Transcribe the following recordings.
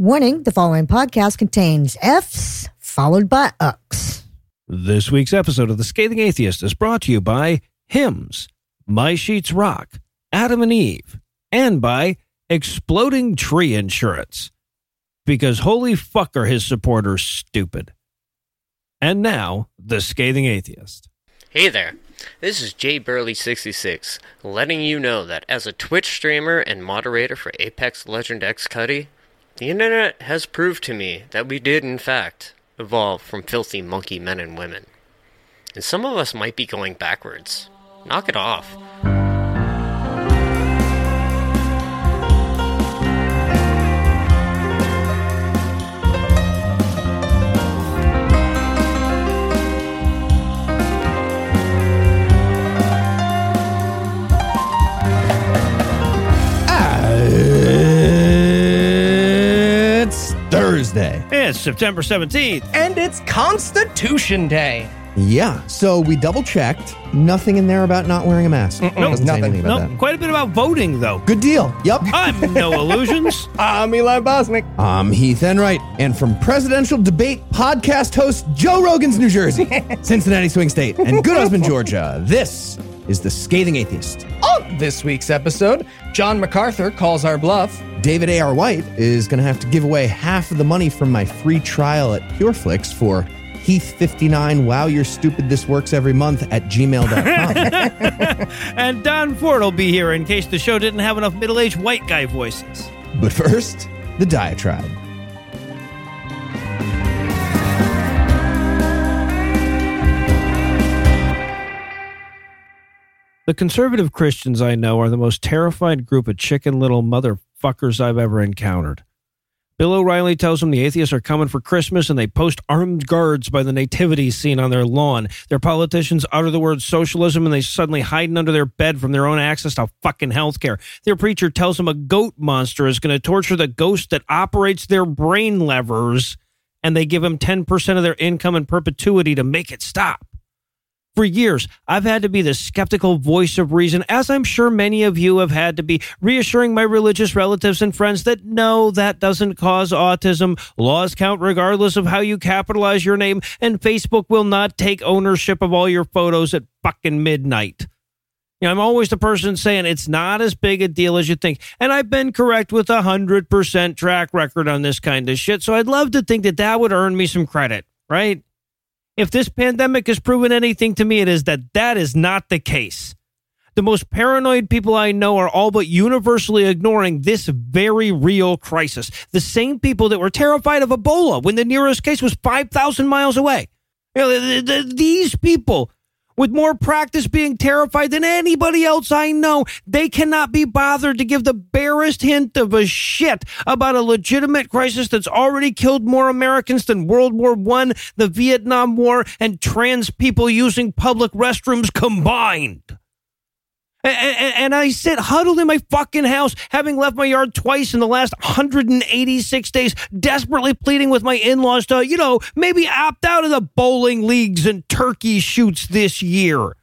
Warning the following podcast contains F's followed by Ucks. This week's episode of The Scathing Atheist is brought to you by Hims, My Sheets Rock, Adam and Eve, and by Exploding Tree Insurance. Because holy fuck are his supporters stupid. And now, The Scathing Atheist. Hey there, this is Jay Burley66, letting you know that as a Twitch streamer and moderator for Apex Legend X Cuddy, the internet has proved to me that we did, in fact, evolve from filthy monkey men and women. And some of us might be going backwards. Knock it off. Thursday. It's September 17th. And it's Constitution Day. Yeah, so we double checked. Nothing in there about not wearing a mask. Doesn't say nothing. anything about No, that. quite a bit about voting, though. Good deal. Yep. I'm Noah Lugeons. I'm Eli Bosnick. I'm Heath Enright, and from presidential debate podcast host Joe Rogan's New Jersey, Cincinnati Swing State, and Good Husband, Georgia, this is the Scathing Atheist. On this week's episode, John MacArthur calls our bluff. David A.R. White is going to have to give away half of the money from my free trial at Pure Flix for Heath59 Wow You're Stupid This Works Every Month at gmail.com. and Don Ford will be here in case the show didn't have enough middle aged white guy voices. but first, the diatribe. The conservative Christians I know are the most terrified group of chicken little motherfuckers I've ever encountered. Bill O'Reilly tells them the atheists are coming for Christmas and they post armed guards by the nativity scene on their lawn. Their politicians utter the word socialism and they suddenly hide under their bed from their own access to fucking healthcare. Their preacher tells them a goat monster is going to torture the ghost that operates their brain levers and they give him 10% of their income in perpetuity to make it stop. For years, I've had to be the skeptical voice of reason, as I'm sure many of you have had to be, reassuring my religious relatives and friends that no, that doesn't cause autism. Laws count regardless of how you capitalize your name, and Facebook will not take ownership of all your photos at fucking midnight. You know, I'm always the person saying it's not as big a deal as you think. And I've been correct with a 100% track record on this kind of shit. So I'd love to think that that would earn me some credit, right? If this pandemic has proven anything to me, it is that that is not the case. The most paranoid people I know are all but universally ignoring this very real crisis. The same people that were terrified of Ebola when the nearest case was 5,000 miles away. You know, th- th- these people with more practice being terrified than anybody else I know. They cannot be bothered to give the barest hint of a shit about a legitimate crisis that's already killed more Americans than World War One, the Vietnam War, and trans people using public restrooms combined. A- a- And I sit huddled in my fucking house, having left my yard twice in the last 186 days, desperately pleading with my in laws to, you know, maybe opt out of the bowling leagues and turkey shoots this year.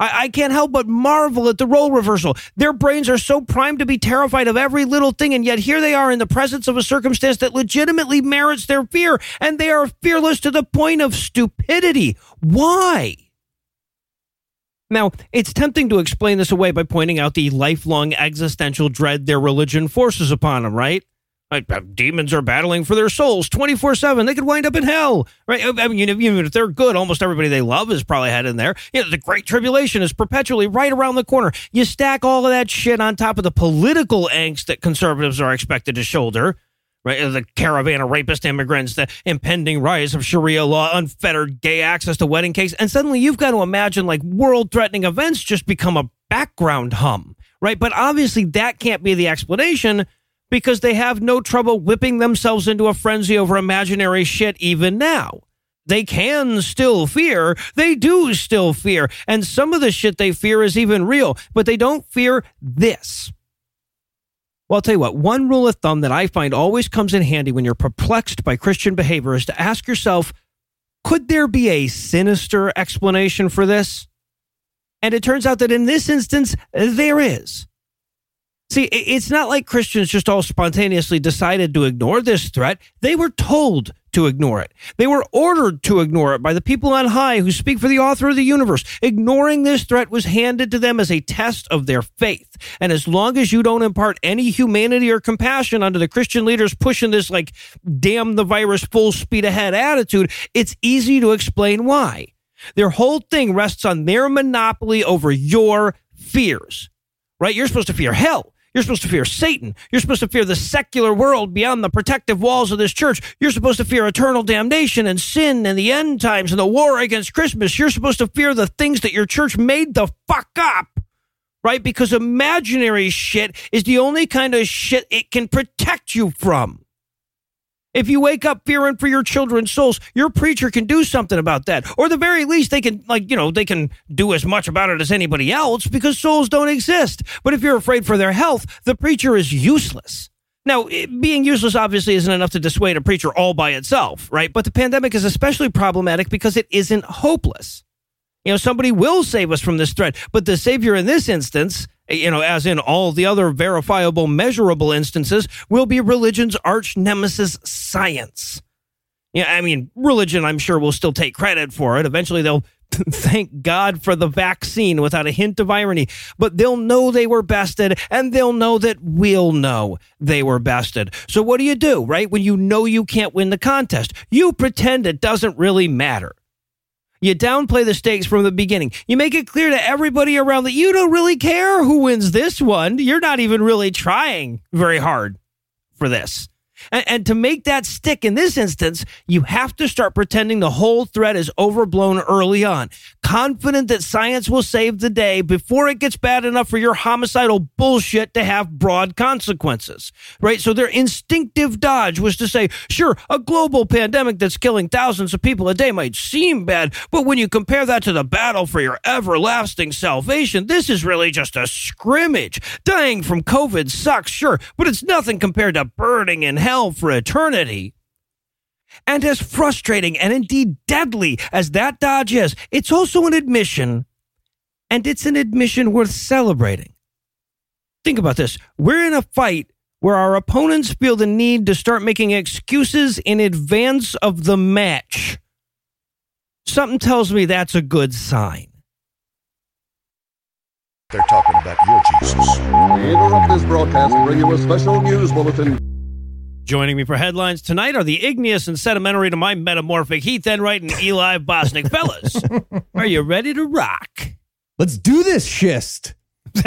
I, I can't help but marvel at the role reversal. Their brains are so primed to be terrified of every little thing, and yet here they are in the presence of a circumstance that legitimately merits their fear, and they are fearless to the point of stupidity. Why? Now, it's tempting to explain this away by pointing out the lifelong existential dread their religion forces upon them, right? Like, uh, demons are battling for their souls 24 7. They could wind up in hell, right? I mean, even if they're good, almost everybody they love is probably head in there. You know, the Great Tribulation is perpetually right around the corner. You stack all of that shit on top of the political angst that conservatives are expected to shoulder, right? The caravan of rapist immigrants, the impending rise of Sharia law, unfettered gay access to wedding cakes, and suddenly you've got to imagine like world-threatening events just become a background hum, right? But obviously that can't be the explanation because they have no trouble whipping themselves into a frenzy over imaginary shit even now. They can still fear. They do still fear. And some of the shit they fear is even real, but they don't fear this. Well, I'll tell you what, one rule of thumb that I find always comes in handy when you're perplexed by Christian behavior is to ask yourself, could there be a sinister explanation for this? And it turns out that in this instance, there is. See, it's not like Christians just all spontaneously decided to ignore this threat. They were told to ignore it. They were ordered to ignore it by the people on high who speak for the author of the universe. Ignoring this threat was handed to them as a test of their faith. And as long as you don't impart any humanity or compassion onto the Christian leaders pushing this, like, damn the virus full speed ahead attitude, it's easy to explain why. Their whole thing rests on their monopoly over your fears right? You're supposed to fear hell. You're supposed to fear Satan. You're supposed to fear the secular world beyond the protective walls of this church. You're supposed to fear eternal damnation and sin and the end times and the war against Christmas. You're supposed to fear the things that your church made the fuck up, right? Because imaginary shit is the only kind of shit it can protect you from. If you wake up fearing for your children's souls, your preacher can do something about that. Or the very least, they can, like, you know, they can do as much about it as anybody else because souls don't exist. But if you're afraid for their health, the preacher is useless. Now, it- being useless obviously isn't enough to dissuade a preacher all by itself, right? But the pandemic is especially problematic because it isn't hopeless. You know, somebody will save us from this threat, but the savior in this instance, you know, as in all the other verifiable, measurable instances, will be religion's arch nemesis, science. Yeah, I mean, religion, I'm sure, will still take credit for it. Eventually, they'll thank God for the vaccine without a hint of irony, but they'll know they were bested and they'll know that we'll know they were bested. So, what do you do, right? When you know you can't win the contest, you pretend it doesn't really matter. You downplay the stakes from the beginning. You make it clear to everybody around that you don't really care who wins this one. You're not even really trying very hard for this. And, and to make that stick in this instance, you have to start pretending the whole threat is overblown early on, confident that science will save the day before it gets bad enough for your homicidal bullshit to have broad consequences. Right? So their instinctive dodge was to say, sure, a global pandemic that's killing thousands of people a day might seem bad, but when you compare that to the battle for your everlasting salvation, this is really just a scrimmage. Dying from COVID sucks, sure, but it's nothing compared to burning in hell for eternity. And as frustrating and indeed deadly as that dodge is, it's also an admission, and it's an admission worth celebrating. Think about this. We're in a fight where our opponents feel the need to start making excuses in advance of the match. Something tells me that's a good sign. They're talking about your Jesus. We interrupt this broadcast to bring you a special news bulletin. Joining me for headlines tonight are the igneous and sedimentary to my metamorphic Heath Enright and Eli Bosnick. Fellas, are you ready to rock? Let's do this schist. oh,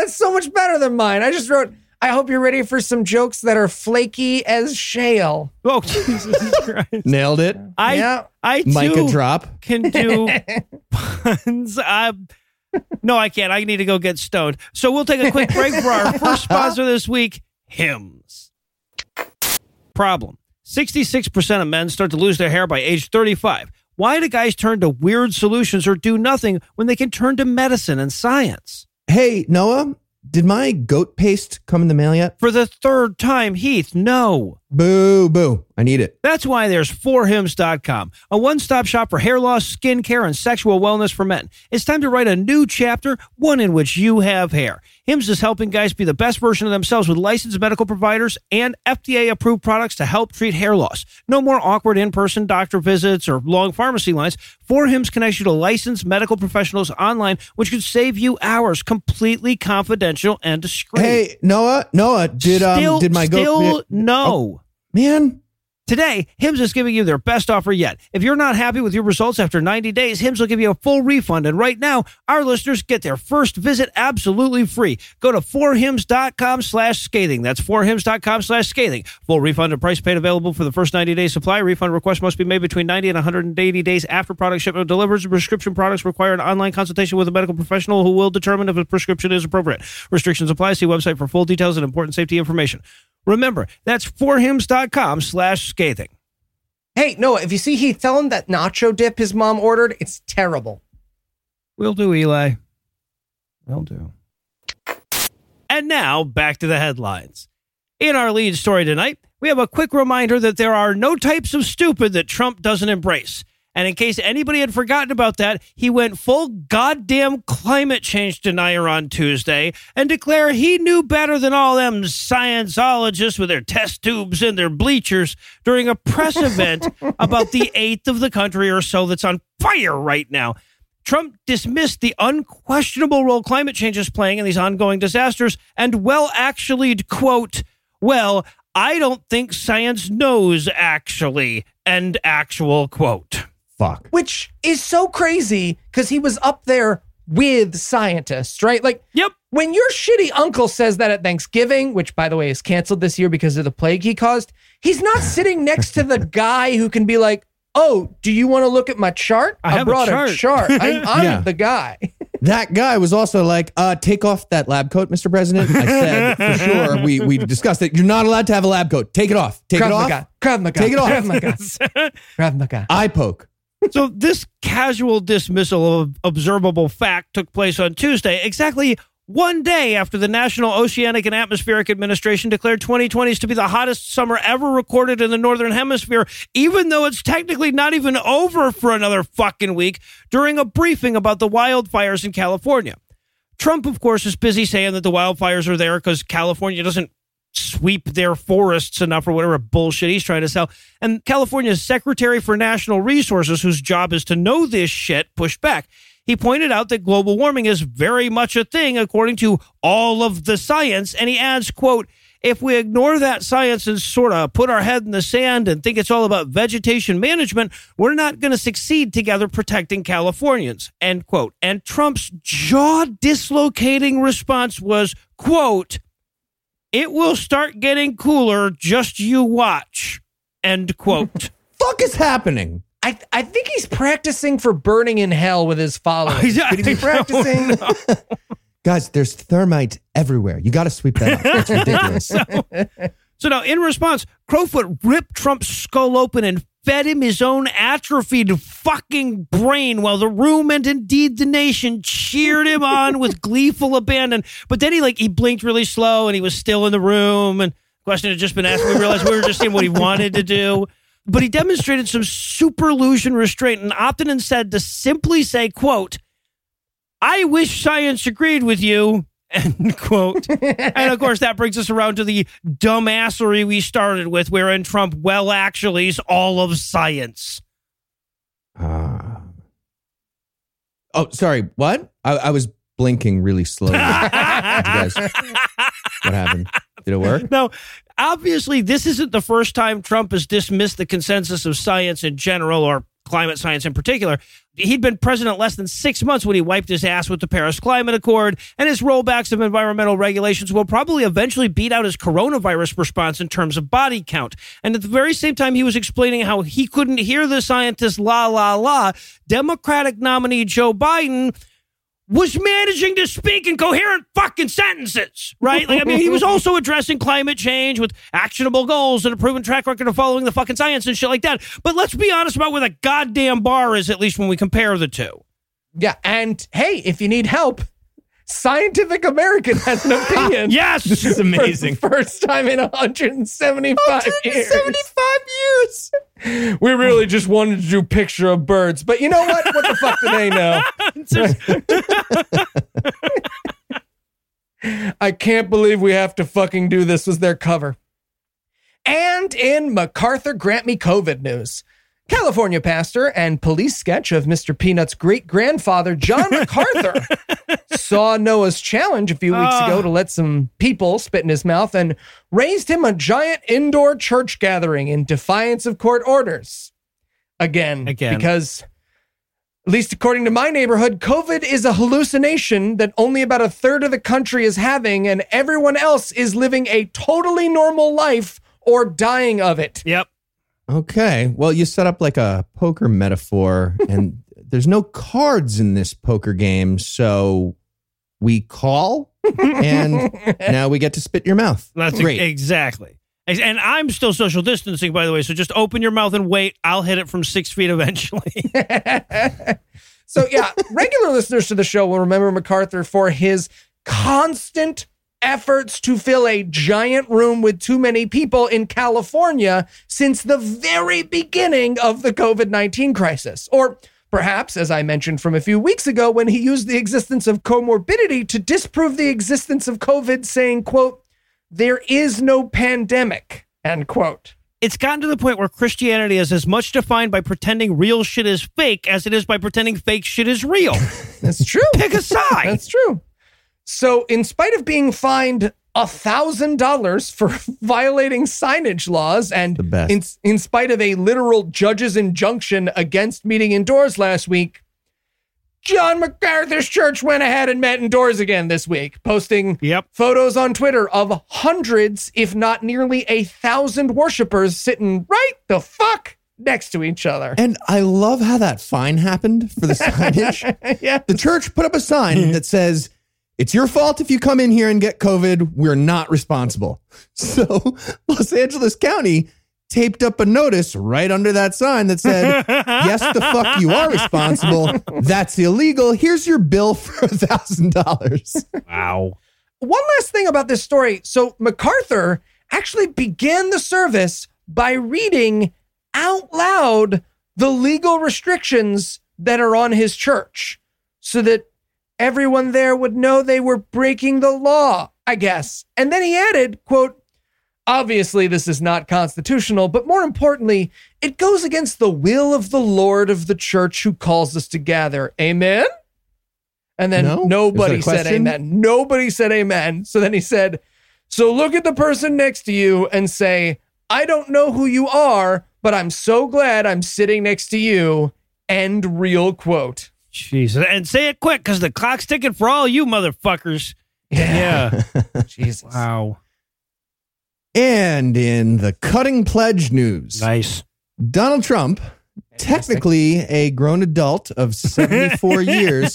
it's so much better than mine. I just wrote, I hope you're ready for some jokes that are flaky as shale. Oh, Jesus Christ. Nailed it. I, Yeah. I too Micah drop. can do puns. I, no, I can't. I need to go get stoned. So we'll take a quick break for our first sponsor this week Hims. Problem 66% of men start to lose their hair by age 35. Why do guys turn to weird solutions or do nothing when they can turn to medicine and science? Hey, Noah, did my goat paste come in the mail yet? For the third time, Heath, no. Boo, boo. I need it. That's why there's 4hims.com, a one stop shop for hair loss, skin care, and sexual wellness for men. It's time to write a new chapter, one in which you have hair. Hims is helping guys be the best version of themselves with licensed medical providers and FDA approved products to help treat hair loss. No more awkward in person doctor visits or long pharmacy lines. 4Hims connects you to licensed medical professionals online, which could save you hours completely confidential and discreet. Hey, Noah, Noah, did um still, did my goat still no. Man? Today, Hims is giving you their best offer yet. If you're not happy with your results after 90 days, Hims will give you a full refund. And right now, our listeners get their first visit absolutely free. Go to 4hims.com slash scathing. That's 4hims.com slash scathing. Full refund and price paid available for the first 90 day supply. Refund request must be made between 90 and 180 days after product shipment delivers. Prescription products require an online consultation with a medical professional who will determine if a prescription is appropriate. Restrictions apply. See website for full details and important safety information. Remember, that's 4hims.com slash scathing. Hey, Noah, if you see Heath, tell him that nacho dip his mom ordered, it's terrible. Will do, Eli. Will do. And now back to the headlines. In our lead story tonight, we have a quick reminder that there are no types of stupid that Trump doesn't embrace. And in case anybody had forgotten about that, he went full goddamn climate change denier on Tuesday and declared he knew better than all them scienceologists with their test tubes and their bleachers during a press event about the eighth of the country or so that's on fire right now. Trump dismissed the unquestionable role climate change is playing in these ongoing disasters and well actually quote, well, I don't think science knows actually, end actual quote. Fuck. Which is so crazy because he was up there with scientists, right? Like, Yep. when your shitty uncle says that at Thanksgiving, which by the way is canceled this year because of the plague he caused, he's not sitting next to the guy who can be like, "Oh, do you want to look at my chart? I have a brought chart." a chart. I'm, I'm Yeah. the guy." That guy was also like, uh, take off that lab coat, Mr. President. I said for sure. We we discussed it. You're not allowed to have a lab coat. Take it off. Take Krav it off. Maga. Krav Maga. Take it off. Krav Maga. Krav Maga. Eye poke. So this casual dismissal of observable fact took place on Tuesday, exactly one day after the National Oceanic and Atmospheric Administration declared 2020s to be the hottest summer ever recorded in the Northern Hemisphere, even though it's technically not even over for another fucking week, during a briefing about the wildfires in California. Trump, of course, is busy saying that the wildfires are there because California doesn't sweep their forests enough or whatever bullshit he's trying to sell. And California's Secretary for National Resources, whose job is to know this shit, pushed back. He pointed out that global warming is very much a thing according to all of the science. And he adds, quote, if we ignore that science and sort of put our head in the sand and think it's all about vegetation management, we're not going to succeed together protecting Californians, end quote. And Trump's jaw dislocating response was, quote, it will start getting cooler, just you watch, end quote. Fuck is happening? I, I think he's practicing for burning in hell with his followers. I Could he be don't practicing? Guys, there's thermite everywhere. You got to sweep that up. That's ridiculous. So now, in response, Crowfoot ripped Trump's skull open and fed him his own atrophied fucking brain while the room and indeed the nation cheered him on with gleeful abandon. But then he like he blinked really slow and he was still in the room and question had just been asked. We realized we were just seeing what he wanted to do. But he demonstrated some super illusion restraint and opted instead to simply say, quote, I wish science agreed with you. End quote. and of course, that brings us around to the dumbassery we started with, wherein Trump well actually is all of science. Ah. oh, sorry. What? I, I was blinking really slowly. Guys, what happened? Did it work? No. obviously, this isn't the first time Trump has dismissed the consensus of science in general or climate science in particular. He'd been president less than six months when he wiped his ass with the Paris Climate Accord, and his rollbacks of environmental regulations will probably eventually beat out his coronavirus response in terms of body count. And at the very same time, he was explaining how he couldn't hear the scientists la la la. Democratic nominee Joe Biden was managing to speak in coherent fucking sentences, right? Like, I mean, he was also addressing climate change with actionable goals and a proven track record of following the fucking science and shit like that. But let's be honest about where the goddamn bar is, at least when we compare the two. yeah. And hey, if you need help, Scientific American has an opinion. Yes, This is amazing. First time in 175 years. 75 years. We really just wanted to do picture of birds. But you know what? What the fuck do they know? I can't believe we have to fucking do this was their cover. And in MacArthur Grant Me COVID news, California pastor and police sketch of Mr. Peanut's great grandfather, John MacArthur, saw Noah's challenge a few weeks Ah. ago to let some people spit in his mouth and raised him a giant indoor church gathering in defiance of court orders. Again, Again. because at least according to my neighborhood, COVID is a hallucination that only about a third of the country is having, and everyone else is living a totally normal life or dying of it. yep. Okay. Well, you set up like a poker metaphor, and there's no cards in this poker game. So we call, and now we get to spit in your mouth. That's great. exactly. And I'm still social distancing, by the way. So just open your mouth and wait. I'll hit it from six feet eventually. So, yeah, regular listeners to the show will remember MacArthur for his constant efforts to fill a giant room with too many people in California since the very beginning of the COVID 19 crisis. Or perhaps, as I mentioned from a few weeks ago, when he used the existence of comorbidity to disprove the existence of COVID, saying, quote, there is no pandemic, end quote. It's gotten to the point where Christianity is as much defined by pretending real shit is fake as it is by pretending fake shit is real. That's true. Pick a side. That's true. So, in spite of being fined a thousand dollars for violating signage laws, and The best. in in spite of a literal judge's injunction against meeting indoors last week, John MacArthur's church went ahead and met indoors again this week, posting Yep. photos on Twitter of hundreds, if not nearly a thousand worshipers sitting right the fuck next to each other. And I love how that fine happened for the signage. yeah. the church put up a sign that says, It's your fault if you come in here and get COVID. We're not responsible. So Los Angeles County taped up a notice right under that sign that said, Yes, the fuck you are responsible. That's illegal. Here's your bill for a thousand dollars. Wow. One last thing about this story. So MacArthur actually began the service by reading out loud the legal restrictions that are on his church so that everyone there would know they were breaking the law, I guess. And then he added, quote, Obviously, this is not constitutional, but more importantly, it goes against the will of the Lord of the church who calls us to gather. Amen? And then No? nobody Is that a said amen. Nobody said amen. So then he said, So look at the person next to you and say, I don't know who you are, but I'm so glad I'm sitting next to you. End real quote. Jesus. And say it quick because the clock's ticking for all you motherfuckers. Yeah. Jesus. wow. And in the cutting pledge news, Nice. Donald Trump, technically a grown adult of 74 years,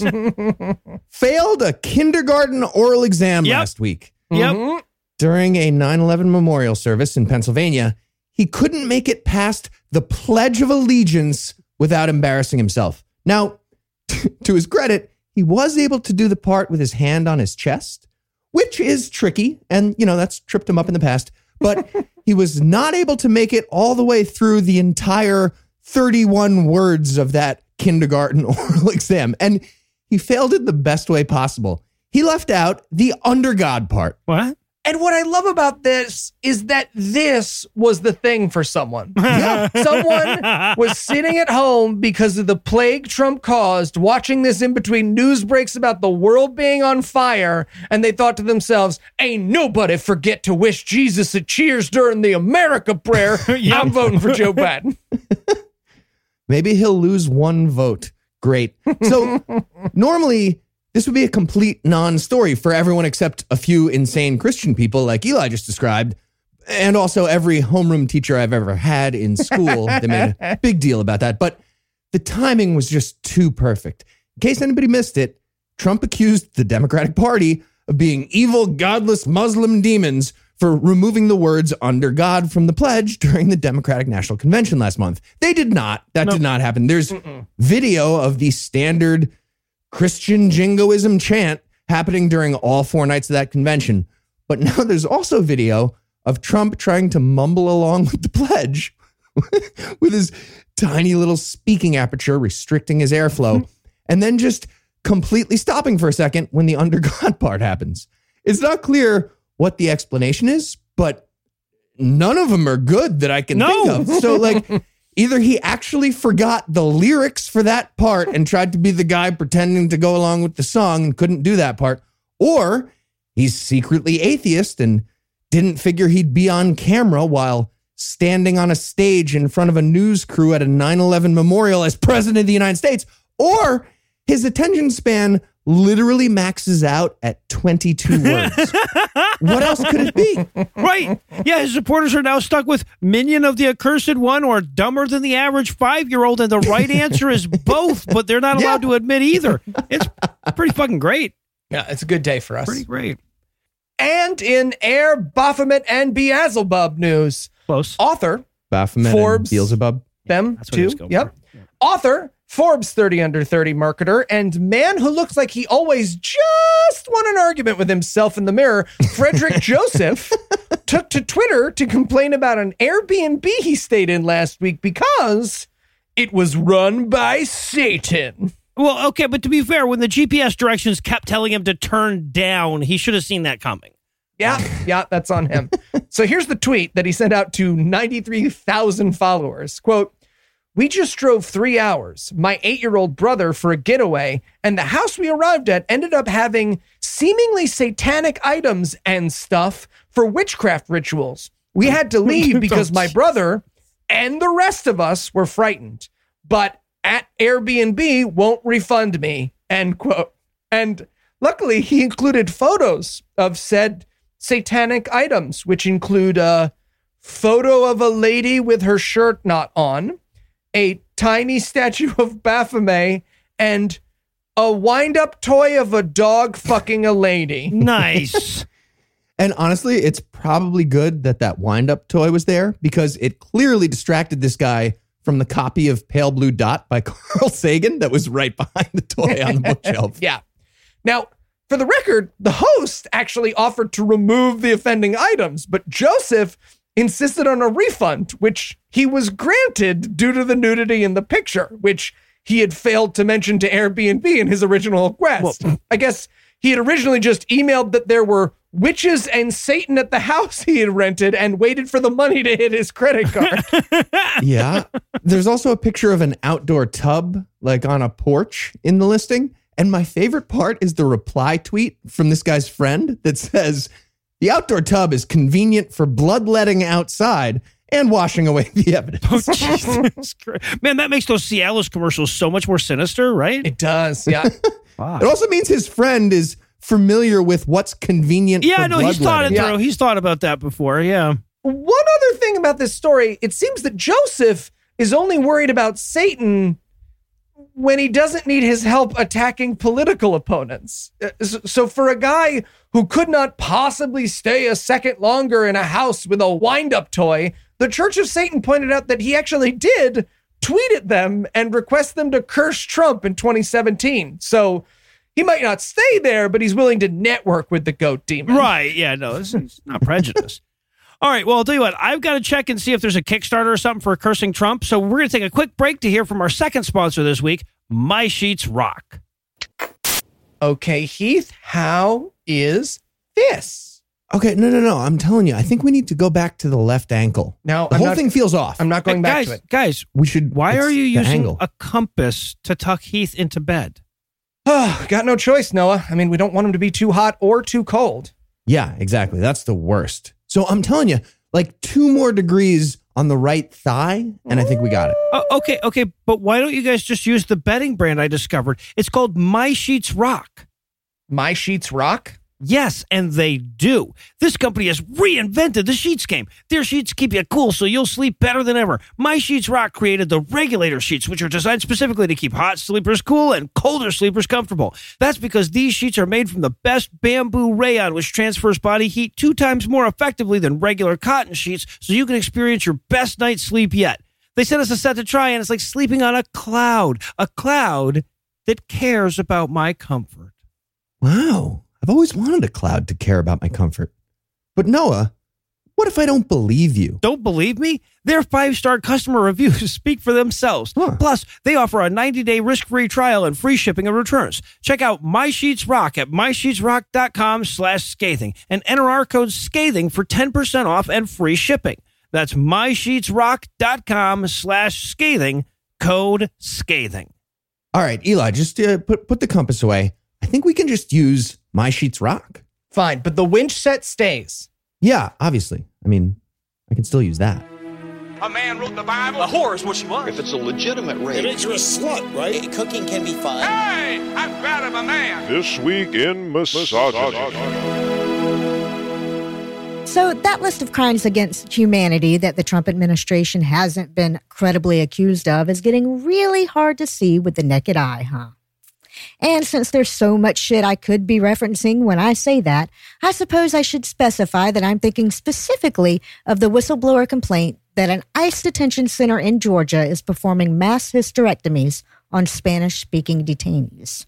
failed a kindergarten oral exam Yep. last week. Yep. Mhm. During a 9 11 memorial service in Pennsylvania, he couldn't make it past the Pledge of Allegiance without embarrassing himself. Now, to his credit, he was able to do the part with his hand on his chest, which is tricky. And, you know, that's tripped him up in the past. But he was not able to make it all the way through the entire 31 words of that kindergarten oral exam. And he failed it the best way possible. He left out the under God part. What? And what I love about this is that this was the thing for someone. Yeah. Someone was sitting at home because of the plague Trump caused, watching this in between news breaks about the world being on fire, and they thought to themselves, Ain't nobody forget to wish Jesus a cheers during the America prayer. I'm voting for Joe Biden. Maybe he'll lose one vote. Great. So normally this would be a complete non-story for everyone except a few insane Christian people like Eli just described. And also every homeroom teacher I've ever had in school. they made a big deal about that. But the timing was just too perfect. In case anybody missed it, Trump accused the Democratic Party of being evil, godless Muslim demons for removing the words under God from the pledge during the Democratic National Convention last month. They did not. That did not happen. There's video of the standard Christian jingoism chant happening during all four nights of that convention. But now there's also video of Trump trying to mumble along with the pledge with his tiny little speaking aperture restricting his airflow mm-hmm. and then just completely stopping for a second when the under God part happens. It's not clear what the explanation is, but none of them are good that I can No. think of. So, like, either he actually forgot the lyrics for that part and tried to be the guy pretending to go along with the song and couldn't do that part, or he's secretly atheist and didn't figure he'd be on camera while standing on a stage in front of a news crew at a 9 11 memorial as president of the United States, or his attention span literally maxes out at 22 words. what else could it be? Right. Yeah, his supporters are now stuck with minion of the accursed one or dumber than the average five year old. And the right answer is both, but they're not allowed to admit either. It's pretty fucking great. Yeah, it's a good day for us. Pretty great. And in Air, Baphomet, and Beelzebub news, Close. author Baphomet Forbes. and Beelzebub. them That's what he was too. Yep. for. Author Forbes 30 under 30 marketer and man who looks like he always just won an argument with himself in the mirror, Frederick Joseph, took to Twitter to complain about an Airbnb he stayed in last week because it was run by Satan. Well, okay, but to be fair, when the GPS directions kept telling him to turn down, he should have seen that coming. Yeah, yeah, that's on him. so here's the tweet that he sent out to 93,000 followers. Quote, we just drove three hours, my eight year old brother, for a getaway, and the house we arrived at ended up having seemingly satanic items and stuff for witchcraft rituals. We had to leave because my brother and the rest of us were frightened, but at Airbnb won't refund me. End quote. And luckily, he included photos of said satanic items, which include a photo of a lady with her shirt not on, a tiny statue of Baphomet, and a wind up toy of a dog fucking a lady. Nice. And honestly, it's probably good that that wind up toy was there because it clearly distracted this guy from the copy of Pale Blue Dot by Carl Sagan that was right behind the toy on the bookshelf. Yeah. Now, for the record, the host actually offered to remove the offending items, but Joseph insisted on a refund, which he was granted due to the nudity in the picture, which he had failed to mention to Airbnb in his original request. I guess he had originally just emailed that there were witches and Satan at the house he had rented and waited for the money to hit his credit card. yeah. There's also a picture of an outdoor tub, like on a porch in the listing. And my favorite part is the reply tweet from this guy's friend that says, The outdoor tub is convenient for bloodletting outside and washing away the evidence. Oh, Jesus Man, that makes those Cialis commercials so much more sinister, right? it does, yeah. Fuck. It also means his friend is familiar with what's convenient. Yeah, for no, he's thought it bloodletting. through. He's thought about that before. Yeah. One other thing about this story, it seems that Joseph is only worried about Satan when he doesn't need his help attacking political opponents. Uh, So for a guy who could not possibly stay a second longer in a house with a wind-up toy, the Church of Satan pointed out that he actually did tweet at them and request them to curse Trump in 2017. So he might not stay there, but he's willing to network with the goat demon. Right. Yeah. No, this is not prejudice. All right. Well, I'll tell you what. I've got to check and see if there's a Kickstarter or something for cursing Trump. So we're going to take a quick break to hear from our second sponsor this week, My Sheets Rock. Okay, Heath, how is this? Okay, no, no, no. I'm telling you, I think we need to go back to the left ankle. Now, The I'm whole not- thing feels off. I'm not going Hey, back guys, to it. guys, we should. why it's are you the using angle. a compass to tuck Heath into bed? Oh, got no choice, Noah. I mean, we don't want him to be too hot or too cold. Yeah, exactly. That's the worst. So I'm telling you, like two more degrees on the right thigh, and I think we got it. Oh, okay, okay, but why don't you guys just use the bedding brand I discovered? It's called My Sheets Rock. My sheets rock. Yes, and they do. This company has reinvented the sheets game. Their sheets keep you cool so you'll sleep better than ever. My Sheets Rock created the regulator sheets, which are designed specifically to keep hot sleepers cool and colder sleepers comfortable. That's because these sheets are made from the best bamboo rayon, which transfers body heat two times more effectively than regular cotton sheets, so you can experience your best night's sleep yet. They sent us a set to try, and it's like sleeping on a cloud, a cloud that cares about my comfort. Wow. I've always wanted a cloud to care about my comfort. But Noah, what if I don't believe you? Don't believe me? Their five star customer reviews speak for themselves. Huh. Plus, they offer a 90 day risk free trial and free shipping and returns. Check out My Sheets Rock at mysheetsrock.com slash scathing and enter our code scathing for 10% off and free shipping. That's mysheetsrock.com slash scathing, code scathing. All right, Eli, just uh, put put the compass away. I think we can just use my sheets rock. Fine, but the winch set stays. Yeah, obviously. I mean, I can still use that. A man wrote the Bible. A whore is what she was. If it's a legitimate rape, It rape, makes you a slut, right? Eh, cooking can be fun. Hey, I'm proud of a man. This week in misogyny. So, that list of crimes against humanity that the Trump administration hasn't been credibly accused of is getting really hard to see with the naked eye, huh? And since there's so much shit I could be referencing when I say that, I suppose I should specify that I'm thinking specifically of the whistleblower complaint that an ICE detention center in Georgia is performing mass hysterectomies on Spanish speaking detainees.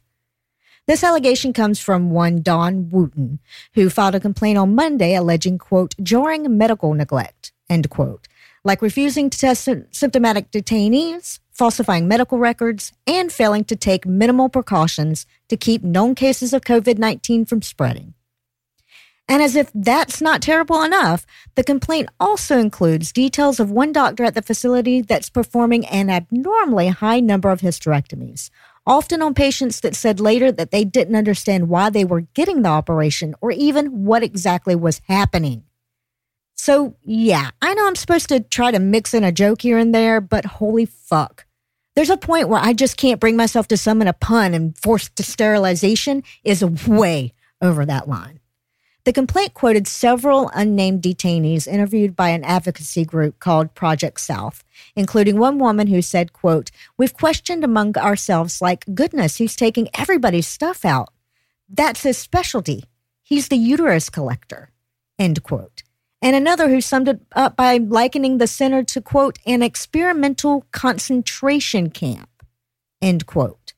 This allegation comes from one Dawn Wooten, who filed a complaint on Monday alleging, quote, jarring medical neglect, end quote, like refusing to test symptomatic detainees, falsifying medical records, and failing to take minimal precautions to keep known cases of COVID 19 from spreading. And as if that's not terrible enough, the complaint also includes details of one doctor at the facility that's performing an abnormally high number of hysterectomies, often on patients that said later that they didn't understand why they were getting the operation or even what exactly was happening. So, yeah, I know I'm supposed to try to mix in a joke here and there, but holy fuck. There's a point where I just can't bring myself to summon a pun, and forced sterilization is way over that line. The complaint quoted several unnamed detainees interviewed by an advocacy group called Project South, including one woman who said, quote, We've questioned among ourselves like, goodness, he's taking everybody's stuff out. That's his specialty. He's the uterus collector, end quote. And another who summed it up by likening the center to, quote, an experimental concentration camp, end quote.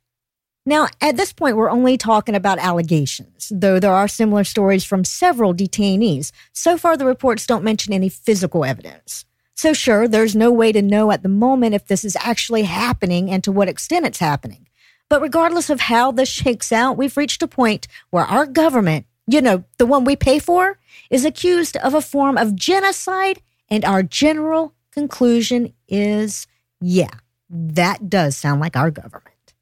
Now, at this point, we're only talking about allegations, though there are similar stories from several detainees. So far, the reports don't mention any physical evidence. So, sure, there's no way to know at the moment if this is actually happening and to what extent it's happening. But regardless of how this shakes out, we've reached a point where our government, you know, the one we pay for, is accused of a form of genocide. And our general conclusion is yeah, that does sound like our government.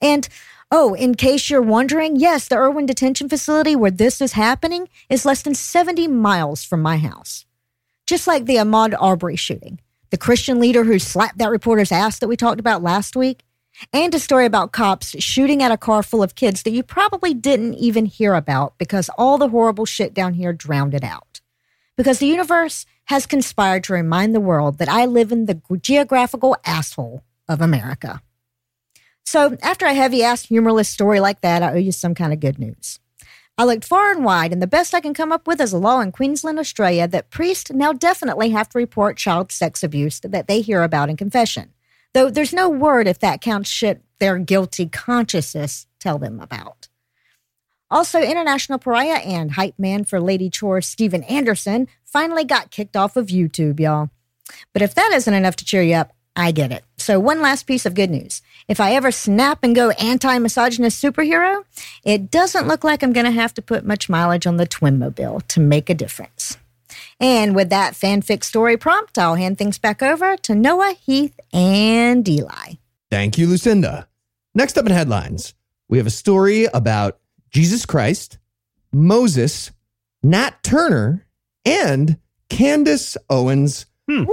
And oh, in case you're wondering, yes, the Irwin Detention Facility where this is happening is less than 70 miles from my house. Just like the Ahmaud Arbery shooting, the Christian leader who slapped that reporter's ass that we talked about last week, and a story about cops shooting at a car full of kids that you probably didn't even hear about because all the horrible shit down here drowned it out. Because the universe has conspired to remind the world that I live in the geographical asshole of America. So, after a heavy ass humorless story like that, I owe you some kind of good news. I looked far and wide, and the best I can come up with is a law in Queensland, Australia, that priests now definitely have to report child sex abuse that they hear about in confession. Though there's no word if that counts shit their guilty consciousness tell them about. Also, international pariah and hype man for Lady Chore Steven Anderson finally got kicked off of YouTube, y'all. But if that isn't enough to cheer you up, I get it. So, one last piece of good news. If I ever snap and go anti misogynist superhero, it doesn't look like I'm going to have to put much mileage on the Twinmobile to make a difference. And with that fanfic story prompt, I'll hand things back over to Noah, Heath, and Eli. Thank you, Lucinda. Next up in headlines, we have a story about Jesus Christ, Moses, Nat Turner, and Candace Owens Hmm.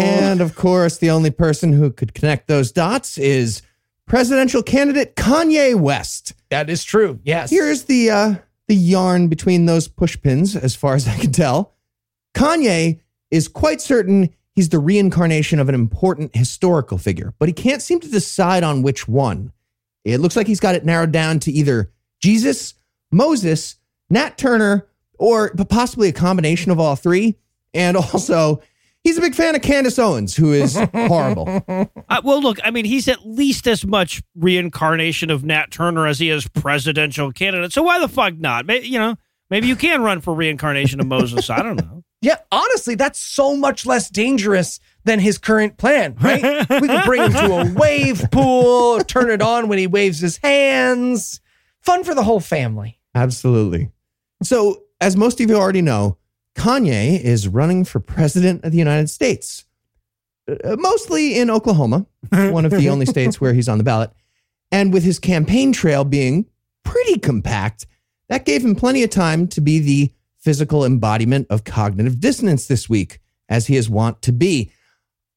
And of course, the only person who could connect those dots is presidential candidate Kanye West. That is true. Yes. Here's the uh, the yarn between those pushpins, as far as I can tell. Kanye is quite certain he's the reincarnation of an important historical figure, but he can't seem to decide on which one. It looks like he's got it narrowed down to either Jesus, Moses, Nat Turner, or possibly a combination of all three. And also, He's a big fan of Candace Owens, who is horrible. Uh, well, look, I mean, he's at least as much reincarnation of Nat Turner as he is presidential candidate. So why the fuck not? Maybe, you know, maybe you can run for reincarnation of Moses. I don't know. Yeah, honestly, that's so much less dangerous than his current plan, right? we can bring him to a wave pool, turn it on when he waves his hands. Fun for the whole family. Absolutely. So, as most of you already know, Kanye is running for president of the United States, uh, mostly in Oklahoma, one of the only states where he's on the ballot. And with his campaign trail being pretty compact, that gave him plenty of time to be the physical embodiment of cognitive dissonance this week, as he is wont to be.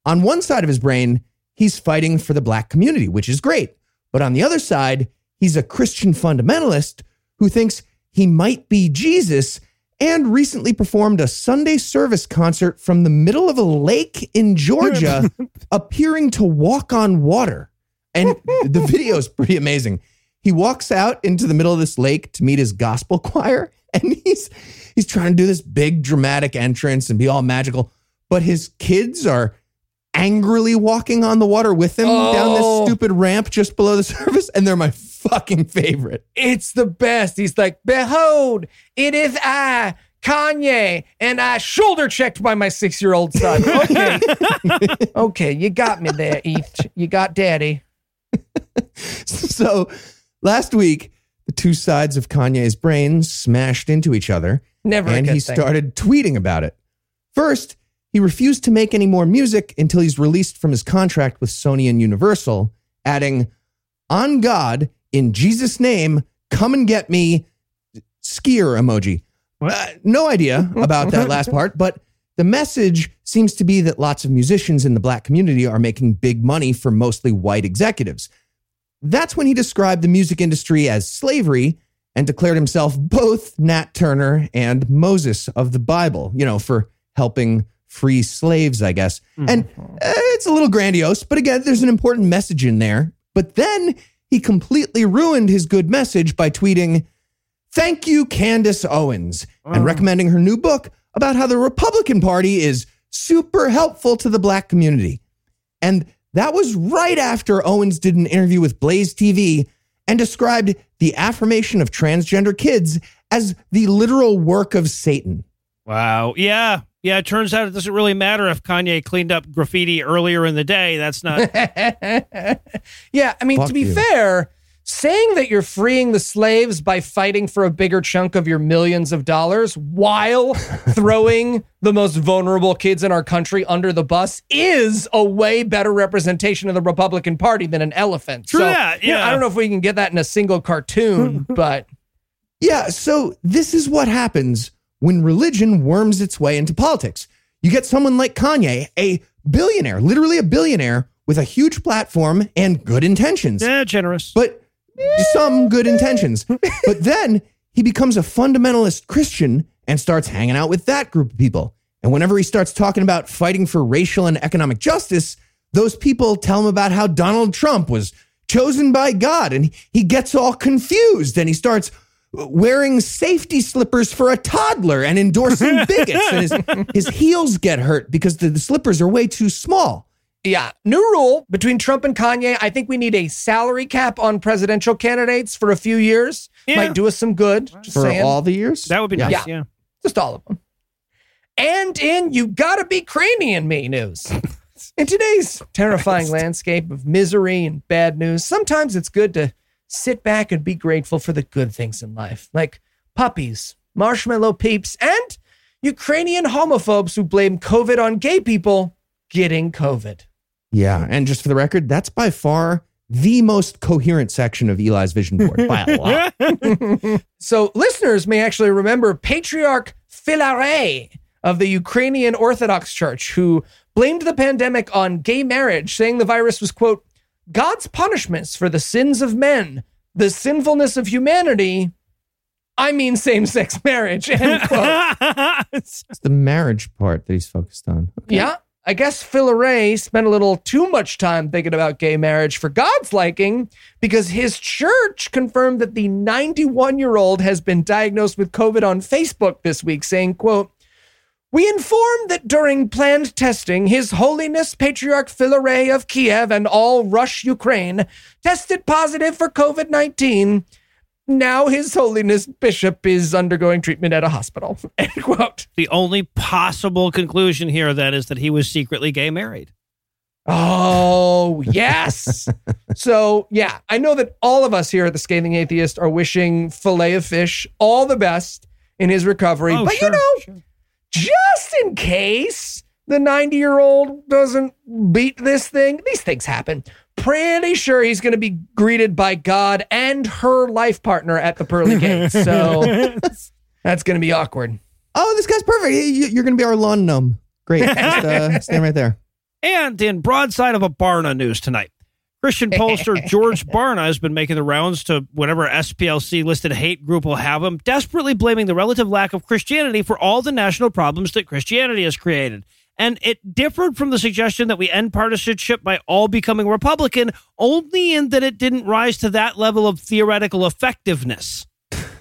On one side of his brain, he's fighting for the black community, which is great. But on the other side, he's a Christian fundamentalist who thinks he might be Jesus and recently performed a Sunday service concert from the middle of a lake in Georgia, appearing to walk on water. And the video is pretty amazing. He walks out into the middle of this lake to meet his gospel choir, and he's he's trying to do this big dramatic entrance and be all magical, but his kids are angrily walking on the water with him down this Oh. stupid ramp just below the surface, and they're my fucking favorite. It's the best. He's like, Behold, it is I, Kanye, and I shoulder checked by my six year old son. Okay. okay, you got me there, Eth. You got daddy. So last week, the two sides of Kanye's brain smashed into each other, Never a and good he thing. started tweeting about it. First, he refused to make any more music until he's released from his contract with Sony and Universal, adding, On God, in Jesus' name, come and get me, skier emoji. Uh, no idea about that last part, but the message seems to be that lots of musicians in the black community are making big money for mostly white executives. That's when he described the music industry as slavery and declared himself both Nat Turner and Moses of the Bible, you know, for helping free slaves, I guess. And uh, it's a little grandiose, but again, there's an important message in there. But then he completely ruined his good message by tweeting, Thank you, Candace Owens, and recommending her new book about how the Republican Party is super helpful to the black community. And that was right after Owens did an interview with Blaze TV and described the affirmation of transgender kids as the literal work of Satan. Wow. Yeah. Yeah. It turns out it doesn't really matter if Kanye cleaned up graffiti earlier in the day. That's not. yeah, I mean, Fuck to be you. fair, saying that you're freeing the slaves by fighting for a bigger chunk of your millions of dollars while throwing the most vulnerable kids in our country under the bus is a way better representation of the Republican Party than an elephant. True so, that, you know, yeah. I don't know if we can get that in a single cartoon, but Yeah, so this is what happens when religion worms its way into politics. You get someone like Kanye, a billionaire, literally a billionaire with a huge platform and good intentions. yeah, generous. but some good intentions. But then he becomes a fundamentalist Christian and starts hanging out with that group of people. And whenever he starts talking about fighting for racial and economic justice, those people tell him about how Donald Trump was chosen by God. And he gets all confused and he starts wearing safety slippers for a toddler and endorsing bigots. And his, his heels get hurt because the, the slippers are way too small. Yeah, new rule between Trump and Kanye. I think we need a salary cap on presidential candidates for a few years. Yeah. Might do us some good. Just For saying. all the years? That would be Yeah. nice. Yeah. just all of them. And in You Gotta Be Cranian Me news. In today's terrifying landscape of misery and bad news, sometimes it's good to sit back and be grateful for the good things in life, like puppies, marshmallow peeps, and Ukrainian homophobes who blame COVID on gay people getting COVID. Yeah. And just for the record, that's by far the most coherent section of Eli's vision board by a lot. So listeners may actually remember Patriarch Filaret of the Ukrainian Orthodox Church, who blamed the pandemic on gay marriage, saying the virus was, quote, God's punishments for the sins of men, the sinfulness of humanity. I mean same sex marriage. End quote. It's the marriage part that he's focused on. Yeah. I guess Filaret spent a little too much time thinking about gay marriage for God's liking because his church confirmed that the 91 year old has been diagnosed with COVID on Facebook this week, saying, quote, we inform that during planned testing, His Holiness Patriarch Filaret of Kiev and all Rush, Ukraine, tested positive for COVID 19. Now His Holiness Bishop is undergoing treatment at a hospital. End quote. the only possible conclusion here then is that he was secretly gay married. Oh, yes. so, yeah, I know that all of us here at the Scathing Atheist are wishing Filet of Fish all the best in his recovery. Oh, but, sure, you know, sure. just in case the 90 year old doesn't beat this thing, these things happen. Pretty sure he's going to be greeted by God and her life partner at the pearly gates. So that's going to be awkward. Oh, this guy's perfect. You- You're going to be our lawn gnome. Great. Just uh, stand right there. And in broadside of a Barna news tonight, Christian pollster George Barna has been making the rounds to whatever SPLC listed hate group will have him, desperately blaming the relative lack of Christianity for all the national problems that Christianity has created. And it differed from the suggestion that we end partisanship by all becoming Republican, only in that it didn't rise to that level of theoretical effectiveness.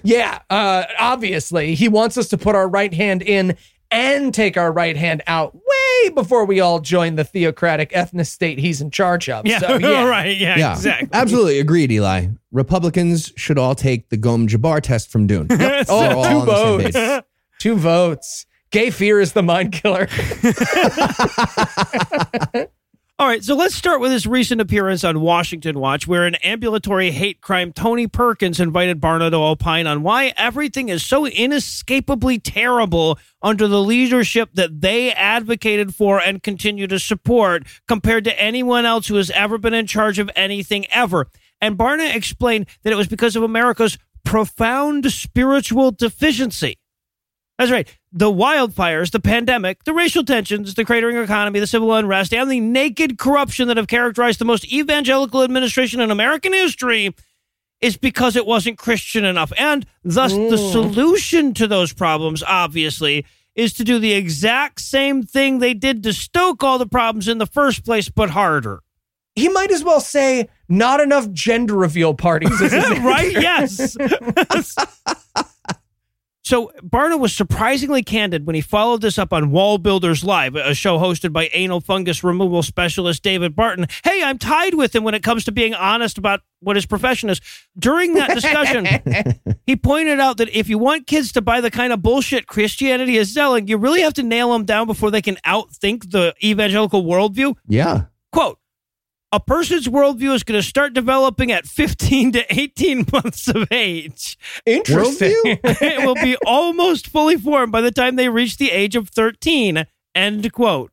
Yeah, uh, obviously, he wants us to put our right hand in and take our right hand out way before we all join the theocratic ethnic state he's in charge of. Yeah, So, yeah. right. Yeah, Yeah, exactly. absolutely agreed, Eli. Republicans should all take the Gom Jabbar test from Dune. They're Oh, two on the same votes. Two votes. Gay fear is the mind killer. All right, so let's start with his recent appearance on Washington Watch, where an ambulatory hate crime Tony Perkins invited Barna to opine on why everything is so inescapably terrible under the leadership that they advocated for and continue to support compared to anyone else who has ever been in charge of anything ever. And Barna explained that it was because of America's profound spiritual deficiency. That's right. The wildfires, the pandemic, the racial tensions, the cratering economy, the civil unrest, and the naked corruption that have characterized the most evangelical administration in American history is because it wasn't Christian enough. And thus, the mm. solution to those problems, obviously, is to do the exact same thing they did to stoke all the problems in the first place, but harder. he might as well say not enough gender reveal parties. right? Yes. so Barna was surprisingly candid when he followed this up on Wall Builders Live, a show hosted by anal fungus removal specialist David Barton. Hey, I'm tied with him when it comes to being honest about what his profession is. During that discussion, he pointed out that if you want kids to buy the kind of bullshit Christianity is selling, you really have to nail them down before they can outthink the evangelical worldview. Yeah. Quote, a person's worldview is going to start developing at 15 to 18 months of age. Interesting. it will be almost fully formed by the time they reach the age of 13. End quote.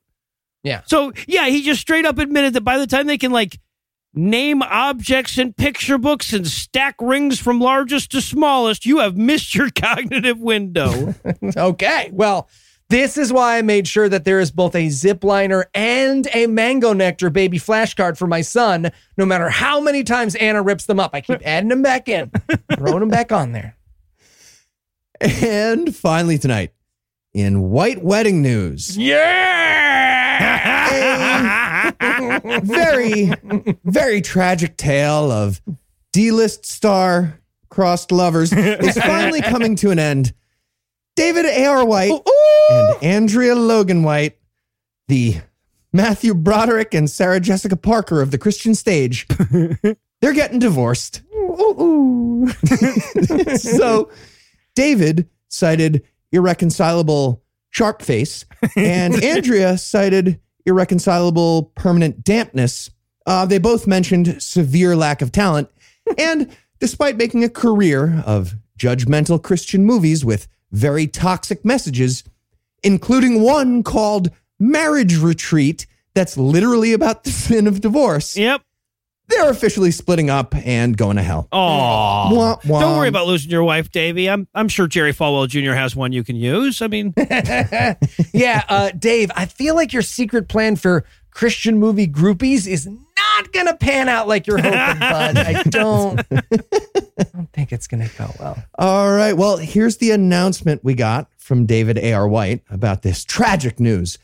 Yeah. So, yeah, he just straight up admitted that by the time they can, like, name objects in picture books and stack rings from largest to smallest, you have missed your cognitive window. Okay. Well, this is why I made sure that there is both a zip liner and a mango nectar baby flashcard for my son. No matter how many times Anna rips them up, I keep adding them back in, throwing them back on there. And finally tonight, in white wedding news, Yeah! very, very tragic tale of D-list star crossed lovers is finally coming to an end. David A.R. White and Andrea Logan White, the Matthew Broderick and Sarah Jessica Parker of the Christian stage, they're getting divorced. so David cited irreconcilable sharp face, and Andrea cited irreconcilable permanent dampness. Uh, they both mentioned severe lack of talent. And despite making a career of judgmental Christian movies with very toxic messages, including one called Marriage Retreat, that's literally about the sin of divorce, yep. they're officially splitting up and going to hell. Wah. Don't worry about losing your wife, Davey. I'm I'm sure Jerry Falwell Jr. has one you can use. I mean, Yeah, uh, Dave, I feel like your secret plan for Christian movie groupies is not going to pan out like you're hoping, bud. I don't, I don't think it's going to go well. All right. Well, here's the announcement we got from David A.R. White about this tragic news.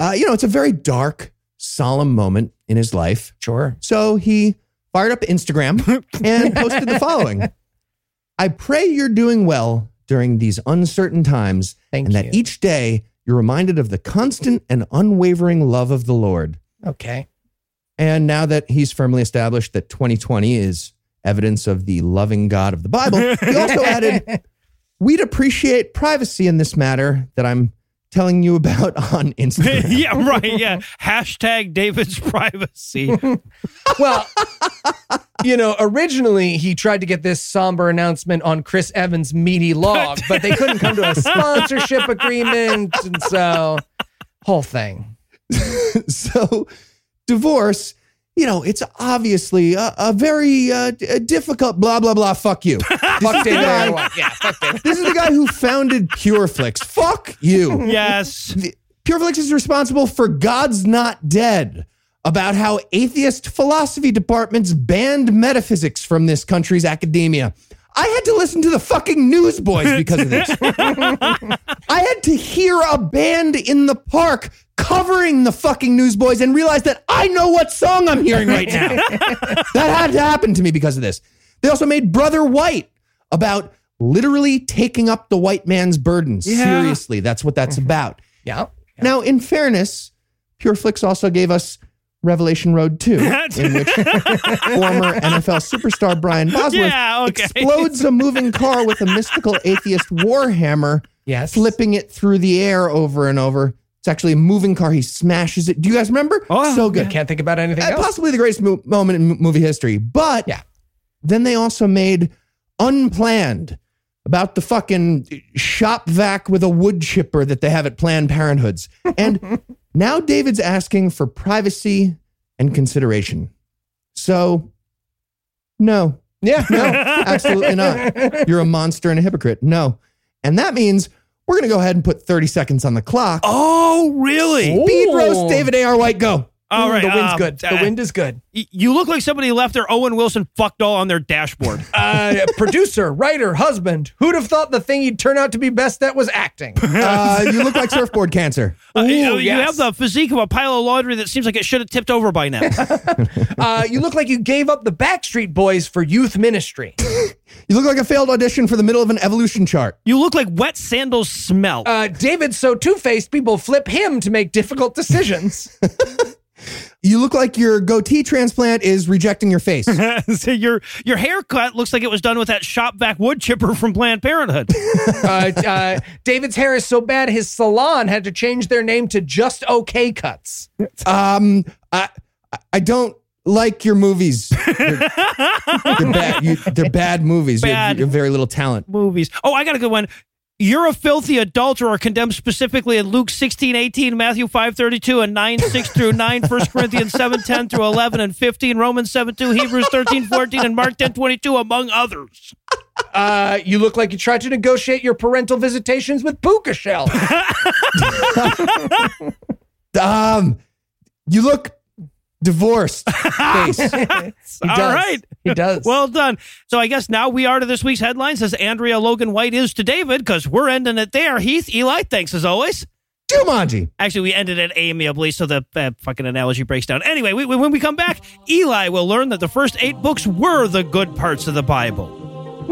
Uh, you know, it's a very dark, solemn moment in his life. Sure. So he fired up Instagram and posted the following I pray you're doing well during these uncertain times Thank and you. that each day you're reminded of the constant and unwavering love of the Lord. Okay. And now that he's firmly established that 2020 is evidence of the loving God of the Bible, he also added, We'd appreciate privacy in this matter that I'm telling you about on Instagram. yeah, right. Yeah. Hashtag David's privacy. Well, you know, originally he tried to get this somber announcement on Chris Evans' meaty log, but they couldn't come to a sponsorship agreement. And so, whole thing. so, divorce, you know, it's obviously a, a very uh, d- a difficult blah, blah, blah. Fuck you. Fuck David A. White. Yeah, fuck David. this is the guy who founded Pure Flix. Fuck you. yes. The- Pure Flix is responsible for God's Not Dead, about how atheist philosophy departments banned metaphysics from this country's academia. I had to listen to the fucking newsboys because of this. I had to hear a band in the park covering the fucking newsboys and realize that I know what song I'm hearing right now. that had to happen to me because of this. They also made Brother White about literally taking up the white man's burdens. Yeah. Seriously, that's what that's mm-hmm. about. Yeah. Now, in fairness, Pure Flix also gave us Revelation Road 2, in which former NFL superstar Brian Bosworth Yeah, okay. explodes a moving car with a mystical atheist warhammer, Yes. flipping it through the air over and over. It's actually a moving car. He smashes it. Do you guys remember? Oh, so good. Can't think about anything Uh, else. possibly the greatest mo- moment in m- movie history. But Yeah. then they also made Unplanned about the fucking shop vac with a wood chipper that they have at Planned Parenthoods. And now David's asking for privacy and consideration. So, no, Yeah. no, absolutely not. You're a monster and a hypocrite. No. And that means we're going to go ahead and put 30 seconds on the clock. Oh, really? Speed roast David A.R. White, go. All right. the wind's um, good. The uh, wind is good. y- You look like somebody left their Owen Wilson fuck doll on their dashboard. Uh, producer, writer, husband. Who'd have thought the thing he'd turn out to be best at was acting? Uh, you look like surfboard cancer. Uh, you, Ooh, you yes. have the physique of a pile of laundry that seems like it should have tipped over by now. Uh, you look like you gave up the Backstreet Boys for youth ministry. You look like a failed audition for the middle of an evolution chart. you look like wet sandals smell. Uh, David's so two faced, people flip him to make difficult decisions. You look like your goatee transplant is rejecting your face. so your your haircut looks like it was done with that shop vac wood chipper from Planned Parenthood. Uh, uh, David's hair is so bad, his salon had to change their name to Just Okay Cuts. Um, I I don't like your movies. They're, they're bad. You, they're bad movies. You have, you have very little talent. Movies. Oh, I got a good one. You're a filthy adulterer condemned specifically in Luke 16, 18, Matthew 5, 32, and 9, 6 through 9, 1 Corinthians 7, 10 through 11 and 15, Romans 7, 2, Hebrews 13, 14, and Mark 10, 22, among others. Uh, you look like you tried to negotiate your parental visitations with Puka Shell. Um, you look divorced. Face. He does. right. He does. Well done. So I guess now we are to this week's headlines as Andrea Logan White is to David because we're ending it there. Heath, Eli, thanks as always. Jumanji. Actually, we ended it amiably, so the uh, fucking analogy breaks down. Anyway, we, when we come back, Eli will learn that the first eight books were the good parts of the Bible.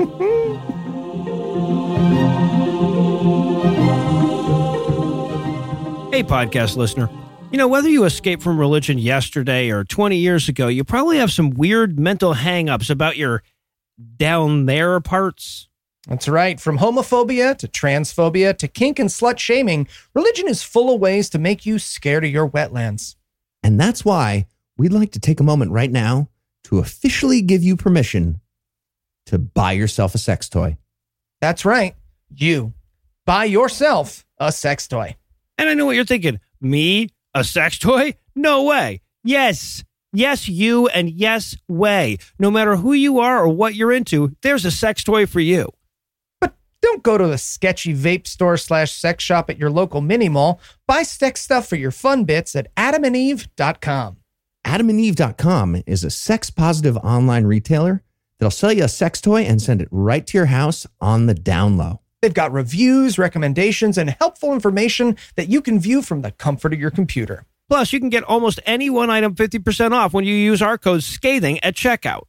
hey, podcast listener. You know, whether you escaped from religion yesterday or 20 years ago, you probably have some weird mental hangups about your down there parts. That's right. From homophobia to transphobia to kink and slut shaming, religion is full of ways to make you scared of your wetlands. And that's why we'd like to take a moment right now to officially give you permission to buy yourself a sex toy. That's right. You buy yourself a sex toy. And I know what you're thinking. Me? A sex toy? No way. Yes. Yes, you and yes, way. No matter who you are or what you're into, there's a sex toy for you. But don't go to the sketchy vape store slash sex shop at your local mini mall. Buy sex stuff for your fun bits at adamandeve.com. AdamandEve.com is a sex positive online retailer that'll sell you a sex toy and send it right to your house on the down low. They've got reviews, recommendations, and helpful information that you can view from the comfort of your computer. Plus, you can get almost any one item 50% off when you use our code SCATHING at checkout.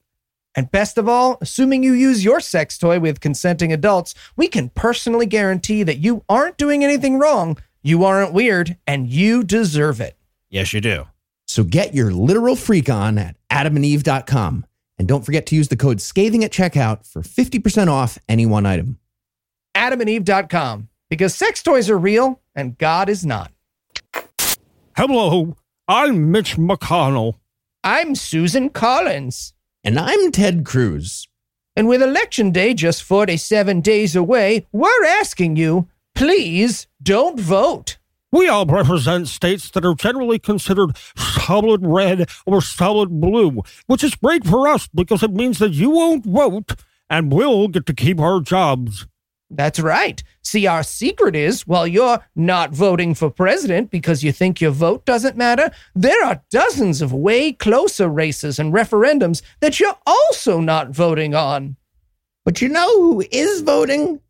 And best of all, assuming you use your sex toy with consenting adults, we can personally guarantee that you aren't doing anything wrong, you aren't weird, and you deserve it. Yes, you do. So get your literal freak on at adamandeve.com. And don't forget to use the code scathing at checkout for 50% off any one item. adamandeve.com because sex toys are real and God is not. Hello, I'm Mitch McConnell. I'm Susan Collins. And I'm Ted Cruz. And with Election Day just 47 days away, we're asking you, please don't vote. We all represent states that are generally considered solid red or solid blue, which is great for us because it means that you won't vote and we'll get to keep our jobs. That's right. See, our secret is while you're not voting for president because you think your vote doesn't matter, there are dozens of way closer races and referendums that you're also not voting on. But you know who is voting?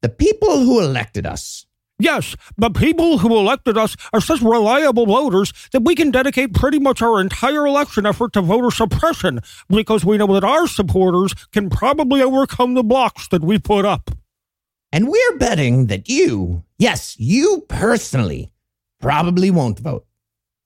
The people who elected us. Yes, the people who elected us are such reliable voters that we can dedicate pretty much our entire election effort to voter suppression because we know that our supporters can probably overcome the blocks that we put up. And we're betting that you, yes, you personally, probably won't vote.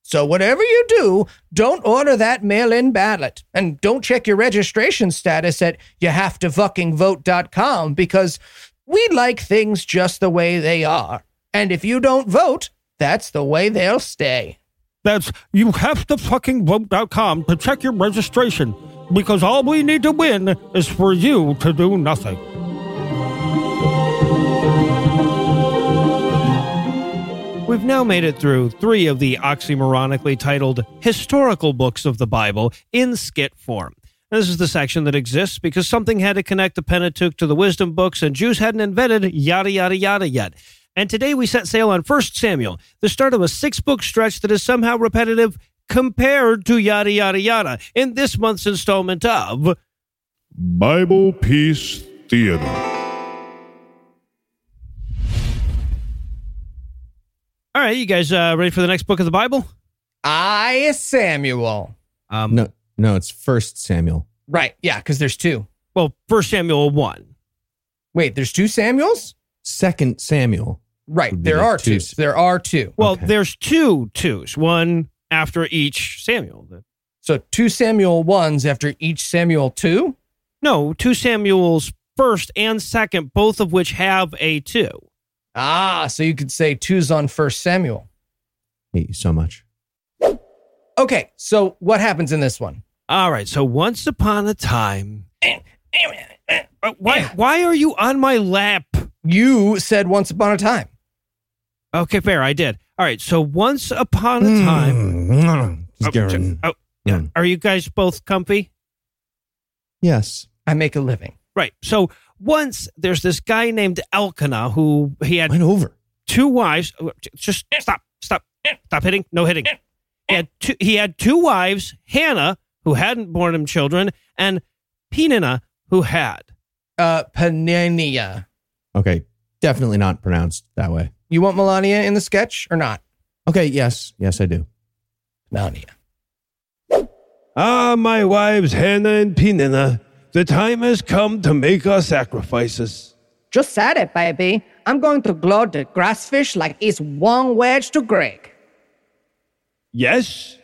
So whatever you do, don't order that mail-in ballot and don't check your registration status at youhavetofuckingvote.com because we like things just the way they are. And if you don't vote, that's the way they'll stay. That's you have to fucking vote.com to check your registration because all we need to win is for you to do nothing. We've now made it through three of the oxymoronically titled historical books of the Bible in skit form. This is the section that exists because something had to connect the Pentateuch to the wisdom books, and Jews hadn't invented yada yada yada yet. And today we set sail on 1 Samuel, the start of a six book stretch that is somehow repetitive compared to yada yada yada in this month's installment of Bible Piece Theater. All right, you guys uh, ready for the next book of the Bible? I Samuel. Um, No, no, it's First Samuel. Right. Yeah, because there's two. Well, First Samuel 1. Wait, there's two Samuels? Second Samuel. Right. There are two two. s- There are two. Well, Okay. there's two twos, one after each Samuel. So two Samuel ones after each Samuel two? No, two Samuels first and second, both of which have a two. Ah, so you could say two's on first Samuel. Hate you so much. Okay, so what happens in this one? All right, so once upon a time. Uh, why, why are you on my lap? You said once upon a time. Okay, fair, I did. All right, so once upon a Hmm. time. Mm. He's Oh, getting- oh, Mm. are you guys both comfy? Yes. I make a living. Right. So once there's this guy named Elkanah who he had Went over. two wives. uh, Just stop, stop, stop hitting. No hitting. He had two, he had two wives, Hannah, who hadn't borne him children, and Penina, who had. Uh, Panania. Okay. Definitely not pronounced that way. You want Melania in the sketch or not? Okay. Yes. Yes, I do. Melania. Ah, my wives Hannah and Penina, the time has come to make our sacrifices. Just said it, baby. I'm going to glow the grass fish like it's one wedge to Greg. Yes?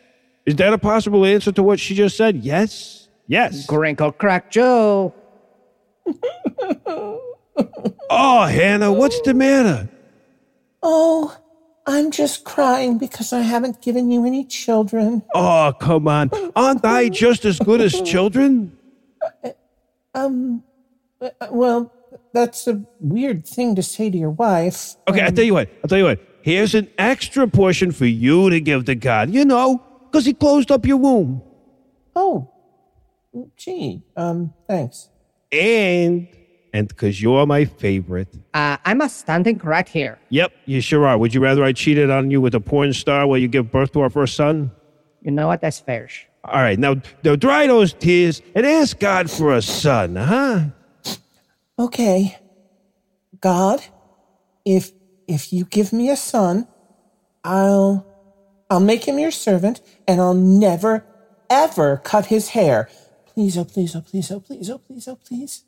Is that a possible answer to what she just said? Yes? Yes. Crinkle crack Joe. Oh, Hannah, what's the matter? Oh, I'm just crying because I haven't given you any children. Oh, come on. Aren't I just as good as children? Um, uh, well, that's a weird thing to say to your wife. Okay, I'll Um, tell you what. I'll tell you what. Here's an extra portion for you to give to God. You know, because He closed up your womb. Oh, gee, um, thanks. And, and because you're my favorite. Uh, I'm a standing correct here. Yep, you sure are. Would you rather I cheated on you with a porn star while you give birth to our first son? You know what? That's fair. All right, now, now dry those tears and ask God for a son, huh? Okay, God, if if you give me a son, I'll I'll make him your servant, and I'll never ever cut his hair. Please, oh please, oh please, oh please, oh please, oh please.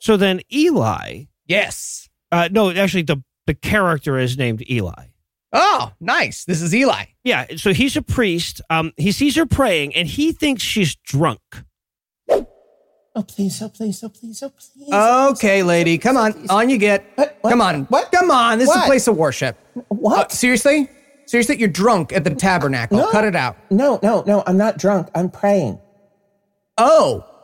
So then Eli. Yes. Uh, no, actually, the, the character is named Eli. Oh, nice. This is Eli. Yeah, so he's a priest. Um, he sees her praying, and he thinks she's drunk. Oh please, oh please, oh please, oh please. Okay, lady. Come on. On you get. What? What? Come on. What? Come on. This is a place of worship. What? Uh, seriously? Seriously? You're drunk at the tabernacle. No. Cut it out. No, no, no, I'm not drunk. I'm praying. Oh.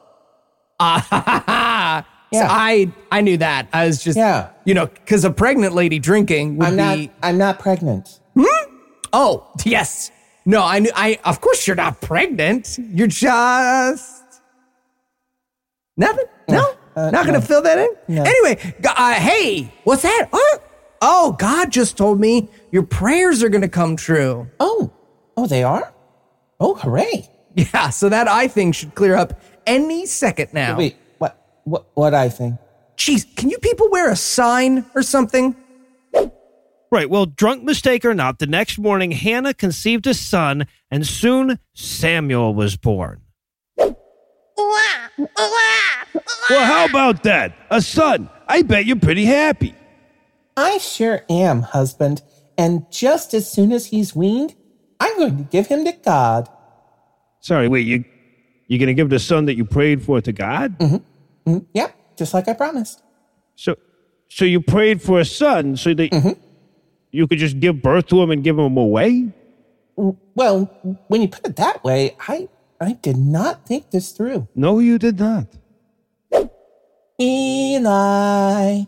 Ah, ha, ha, ha. So Yeah. I I knew that. I was just Yeah. you know, because a pregnant lady drinking would I'm not be I'm not pregnant. Hmm? Oh, yes. No, I knew I of course you're not pregnant. You're just nothing? No? Uh, not gonna no. fill that in? No. Anyway, uh, hey, what's that? Oh, oh, God just told me your prayers are gonna come true. Oh, oh, they are. Oh, hooray! Yeah, so that I think should clear up any second now. Wait, what? What? What I think? Jeez, can you people wear a sign or something? Right. Well, drunk mistake or not, the next morning Hannah conceived a son, and soon Samuel was born. Well, how about that? A son. I bet you're pretty happy. I sure am, husband. And just as soon as he's weaned, I'm going to give him to God. Sorry, wait, you you're gonna give the son that you prayed for to God? Mm-hmm. Mm, yep, just like I promised. So so you prayed for a son so that Mm-hmm. you could just give birth to him and give him away? Well, when you put it that way, I I did not think this through. No, you did not. Eli,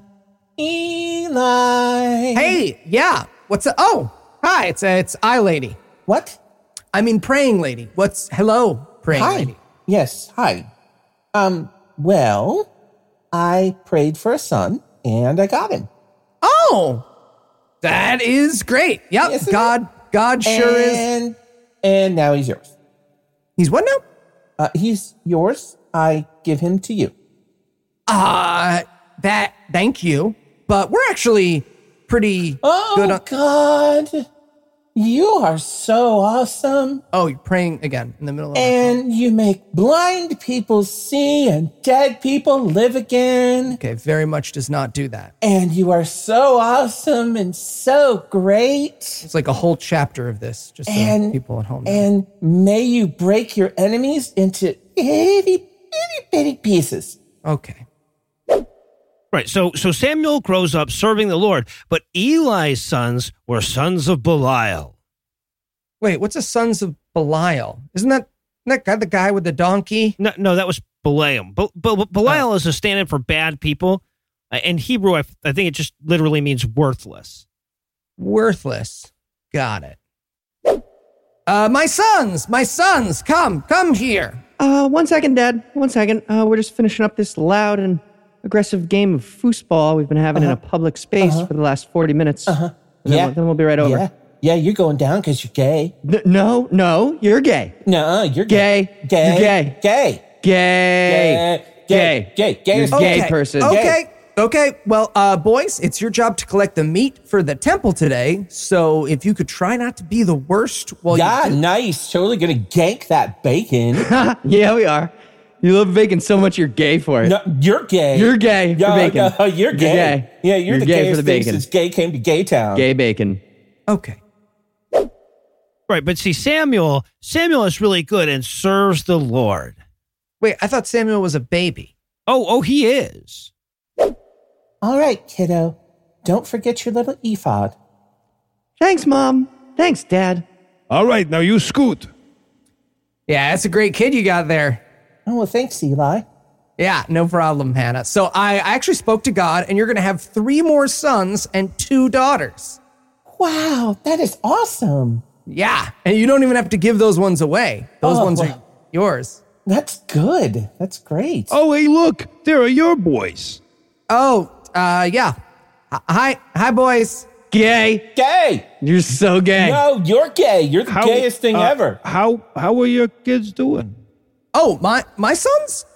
Eli. Hey, yeah. What's up? Oh, hi. It's uh, it's I lady. What? I mean, praying lady. What's hello, praying hi. lady? Yes, hi. Um, well, I prayed for a son and I got him. Oh, that is great. Yep. God, God sure is. and, And now he's yours. He's what now? Uh, he's yours. I give him to you. Uh, that, thank you. But we're actually pretty Oh, good on. God. You are so awesome. Oh, you're praying again in the middle of And you make blind people see and dead people live again. Okay, very much does not do that. And you are so awesome and so great. It's like a whole chapter of this, just so And- people at home know. And may you break your enemies into itty bitty bitty pieces. okay. Right. So so Samuel grows up serving the Lord, but Eli's sons were sons of Belial. Wait, what's the sons of Belial? Isn't that, isn't that guy the guy with the donkey? No, no, that was Balaam. But but Belial is a stand-in for bad people. Uh, In Hebrew, I, I think it just literally means worthless. Worthless. Got it. Uh, my sons, my sons, come, come here. Uh, one second, Dad. One second. Uh, we're just finishing up this loud and aggressive game of foosball we've been having in a public space for the last 40 minutes. Uh-huh. And then, Yeah. we'll, then we'll be right over. Yeah. Yeah, you're going down because you're gay. N- no, no, you're gay. No, you're Gay. gay. Gay. You're gay. Gay. Gay. Gay. Gay. Gay. You're is a gay gay. person. Okay. Okay. Well, uh, boys, it's your job to collect the meat for the temple today. So if you could try not to be the worst while Yeah, you do- nice. Totally gonna gank that bacon. yeah, we are. You love bacon so much you're gay for it. no, you're gay. You're gay for No, bacon. no, you're gay. gay. Yeah, you're, You're the gay for gayest the thing bacon. since gay came to Gay Town. Gay bacon. Okay. Right. But see, Samuel, Samuel is really good and serves the Lord. Wait, I thought Samuel was a baby. Oh, oh, he is. All right, kiddo. Don't forget your little ephod. Thanks, Mom. Thanks, Dad. All right, now you scoot. Yeah, that's a great kid you got there. Oh, well, thanks, Eli. Yeah, no problem, Hannah. So I actually spoke to God, and you're going to have three more sons and two daughters. Wow, that is awesome. Yeah, and you don't even have to give those ones away. Those Oh, ones are yours. That's good. That's great. Oh, hey, look, there are your boys. Oh, uh, yeah. Hi, hi, boys. Gay. Gay. You're so gay. No, you're gay. You're the How- gayest thing uh, ever. How how are your kids doing? Oh, my my sons?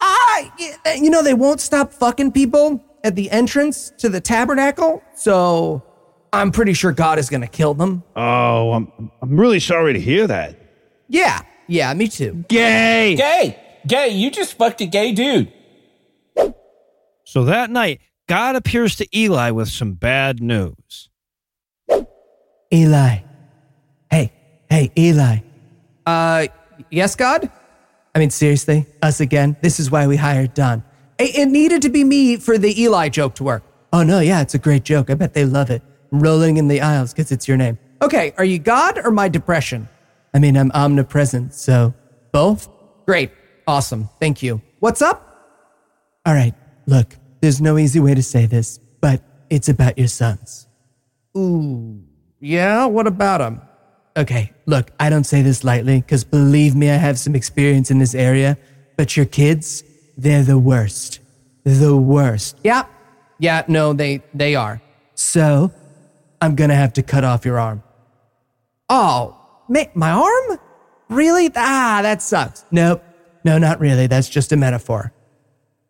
I you know they won't stop fucking people at the entrance to the tabernacle. So I'm pretty sure God is gonna kill them. Oh, I'm I'm really sorry to hear that. Yeah, yeah, me too. Gay. Gay. Gay. You just fucked a gay dude. So that night, God appears to Eli with some bad news. Eli. Hey, hey, Eli. Uh, yes, God? I mean, seriously, us again? This is why we hired Don. It, it needed to be me for the Eli joke to work. Oh, no, yeah, it's a great joke. I bet they love it. Rolling in the aisles because it's your name. Okay, are you God or my depression? I mean, I'm omnipresent, so both? Great. Awesome. Thank you. What's up? All right, look, there's no easy way to say this, but it's about your sons. Ooh. Yeah, what about them? Okay, look, I don't say this lightly because believe me, I have some experience in this area, but your kids, they're the worst. The worst. Yeah, yeah, no, they, they are. So, I'm gonna have to cut off your arm. Oh, ma- my arm? Really? Ah, that sucks. Nope. No, not really. That's just a metaphor.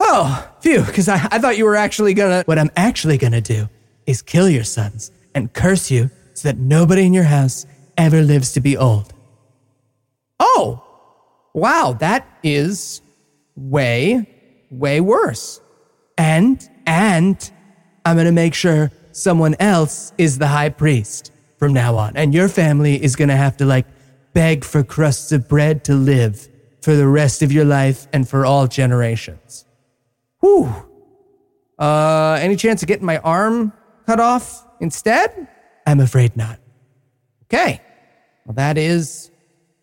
Oh, phew, because I, I thought you were actually gonna. What I'm actually gonna do is kill your sons and curse you so that nobody in your house ever lives to be old. Oh, wow, that is way, way worse. And, and I'm going to make sure someone else is the high priest from now on. And your family is going to have to like beg for crusts of bread to live for the rest of your life and for all generations. Whew. Uh, any chance of getting my arm cut off instead? I'm afraid not. Okay. Well, that is,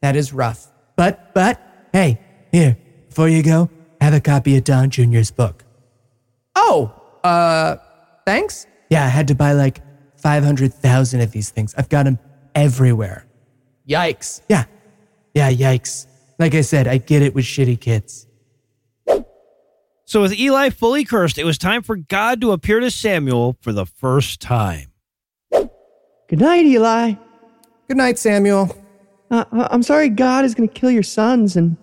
that is rough. But, but, hey, here, before you go, have a copy of Don Jr.'s book. Oh, uh, thanks? Yeah, I had to buy like 500,000 of these things. I've got them everywhere. Yikes. Yeah. Yeah, yikes. Like I said, I get it with shitty kids. So, with Eli fully cursed, it was time for God to appear to Samuel for the first time. Good night, Eli. Good night, Samuel. Uh, I'm sorry God is going to kill your sons and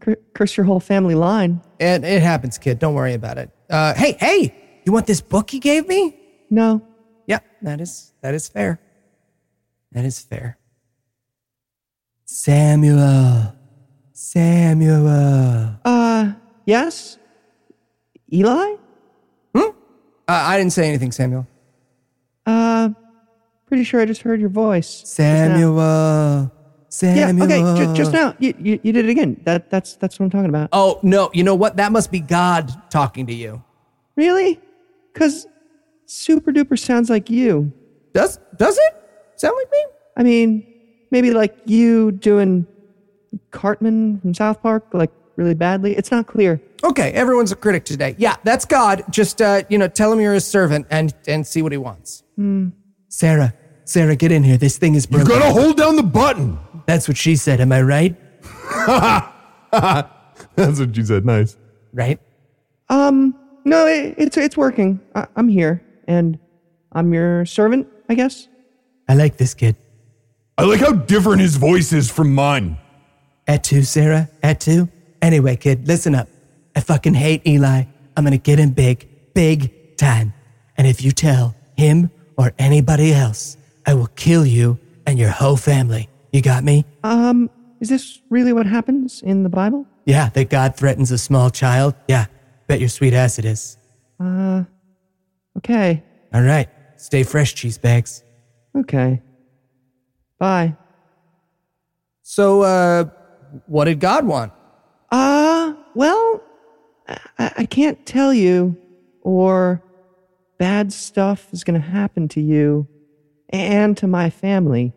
cur- curse your whole family line. It, it happens, kid. Don't worry about it. Uh, hey, hey, you want this book he gave me? No. Yeah, that is that is fair. That is fair. Samuel. Samuel. Uh, yes? Eli? Hmm? Uh, I didn't say anything, Samuel. Uh, pretty sure I just heard your voice. Samuel. Samuel. Yeah, okay, ju- just now. You, you, you did it again. That, that's, that's what I'm talking about. Oh, no, you know what? That must be God talking to you. Really? Because super duper sounds like you. Does, does it sound like me? I mean, maybe like you doing Cartman from South Park, like really badly. It's not clear. Okay, everyone's a critic today. Yeah, that's God. Just uh, you know, tell him you're his servant and and see what he wants. Hmm. Sarah, Sarah, get in here. This thing is broken. You gotta hold down the button. That's what she said. Am I right? That's what she said. Nice. Right? Um, no, it, it's it's working. I, I'm here, and I'm your servant, I guess. I like this kid. I like how different his voice is from mine. At two, Sarah. At two. Anyway, kid, listen up. I fucking hate Eli. I'm gonna get him big, big time. And if you tell him or anybody else, I will kill you and your whole family. You got me? Um, is this really what happens in the Bible? Yeah, that God threatens a small child. Yeah, bet your sweet ass it is. Uh, okay, All right, stay fresh, cheese bags. okay. Bye. So, uh, what did God want? Uh, well, I, I can't tell you, or bad stuff is going to happen to you and to my family.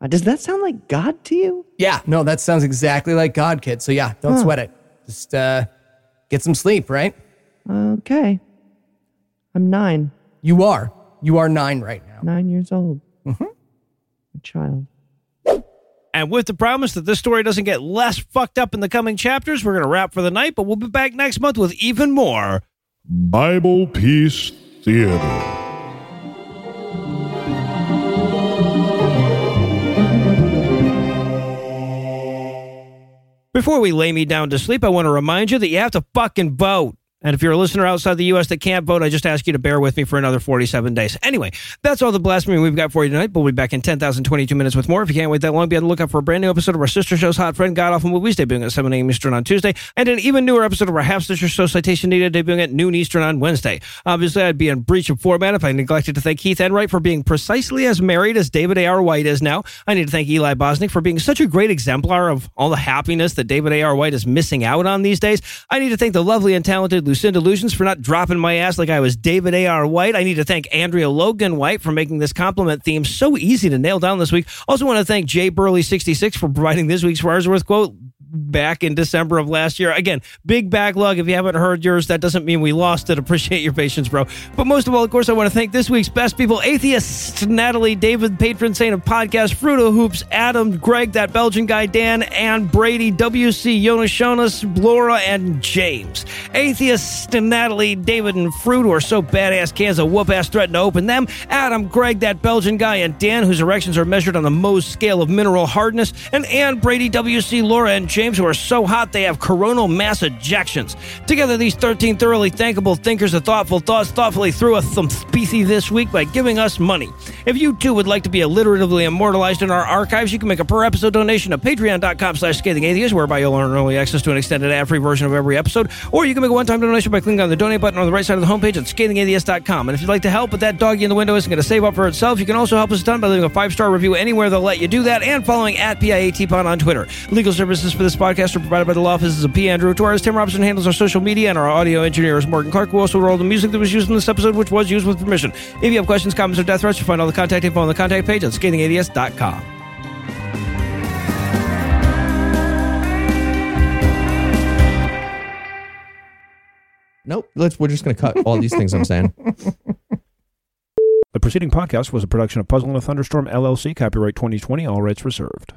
Uh, does that sound like God to you? Yeah, no, that sounds exactly like God, kid. So yeah, don't Huh. sweat it. Just uh, get some sleep, right? Okay. I'm nine, You are. You are nine right now. nine years old. Mm-hmm. A child. And with the promise that this story doesn't get less fucked up in the coming chapters, we're going to wrap for the night, but we'll be back next month with even more Bible Piece Theater. Before we lay me down to sleep, I want to remind you that you have to fucking vote. And if you're a listener outside the U.S. that can't vote, I just ask you to bear with me for another 47 days. Anyway, that's all the blasphemy we've got for you tonight. We'll be back in 10,022 minutes with more. If you can't wait that long, be on the lookout for a brand new episode of our sister show's Hot Friend God Awful Movies, debuting at 7 a.m. Eastern on Tuesday, and an even newer episode of our half sister show Citation Needed, debuting at noon Eastern on Wednesday. Obviously, I'd be in breach of format if I neglected to thank Heath Enright for being precisely as married as David A.R. White is now. I need to thank Eli Bosnick for being such a great exemplar of all the happiness that David A.R. White is missing out on these days. I need to thank the lovely and talented Lucinda Illusions for not dropping my ass like I was David A.R. White. I need to thank Andrea Logan White for making this compliment theme so easy to nail down this week. Also want to thank Jay Burley66 for providing this week's Farnsworth quote back in December of last year. Again, big backlog. If you haven't heard yours, that doesn't mean we lost it. Appreciate your patience, bro. But most of all, of course, I want to thank this week's best people Atheist, Natalie, David, patron saint of podcast, Fruto Hoops, Adam, Greg, that Belgian guy, Dan, and Brady, WC, Jonas, Jonas, Laura, and James. Atheist, Natalie, David, and Fruit, are so badass cans of whoop ass threaten to open them. Adam, Greg, that Belgian guy, and Dan, whose erections are measured on the Mohs scale of mineral hardness. And Ann, Brady, WC, Laura, and James James who are so hot they have coronal mass ejections. Together, these 13 thoroughly thankable thinkers of thoughtful thoughts thoughtfully threw us some species this week by giving us money. If you too would like to be alliteratively immortalized in our archives, you can make a per episode donation at patreon.com slash scathing whereby you'll earn early access to an extended ad-free version of every episode, or you can make a one-time donation by clicking on the donate button on the right side of the homepage at scathingatheist.com. And if you'd like to help, but that doggy in the window isn't going to save up for itself, you can also help us a ton by leaving a five-star review anywhere they'll let you do that, and following at PIATPod on Twitter. Legal services for this podcast are provided by the law offices of P. Andrew Torres. Tim Robinson handles our social media, and our audio engineer is Morgan Clarke, who also wrote all the music that was used in this episode, which was used with permission. If you have questions, comments, or death threats, you'll find all the contact info on the contact page at scathingatheist.com. Nope. Let's. We're just going to cut all these things I'm saying. The preceding podcast was a production of Puzzle in a Thunderstorm LLC, copyright 2020, all rights reserved.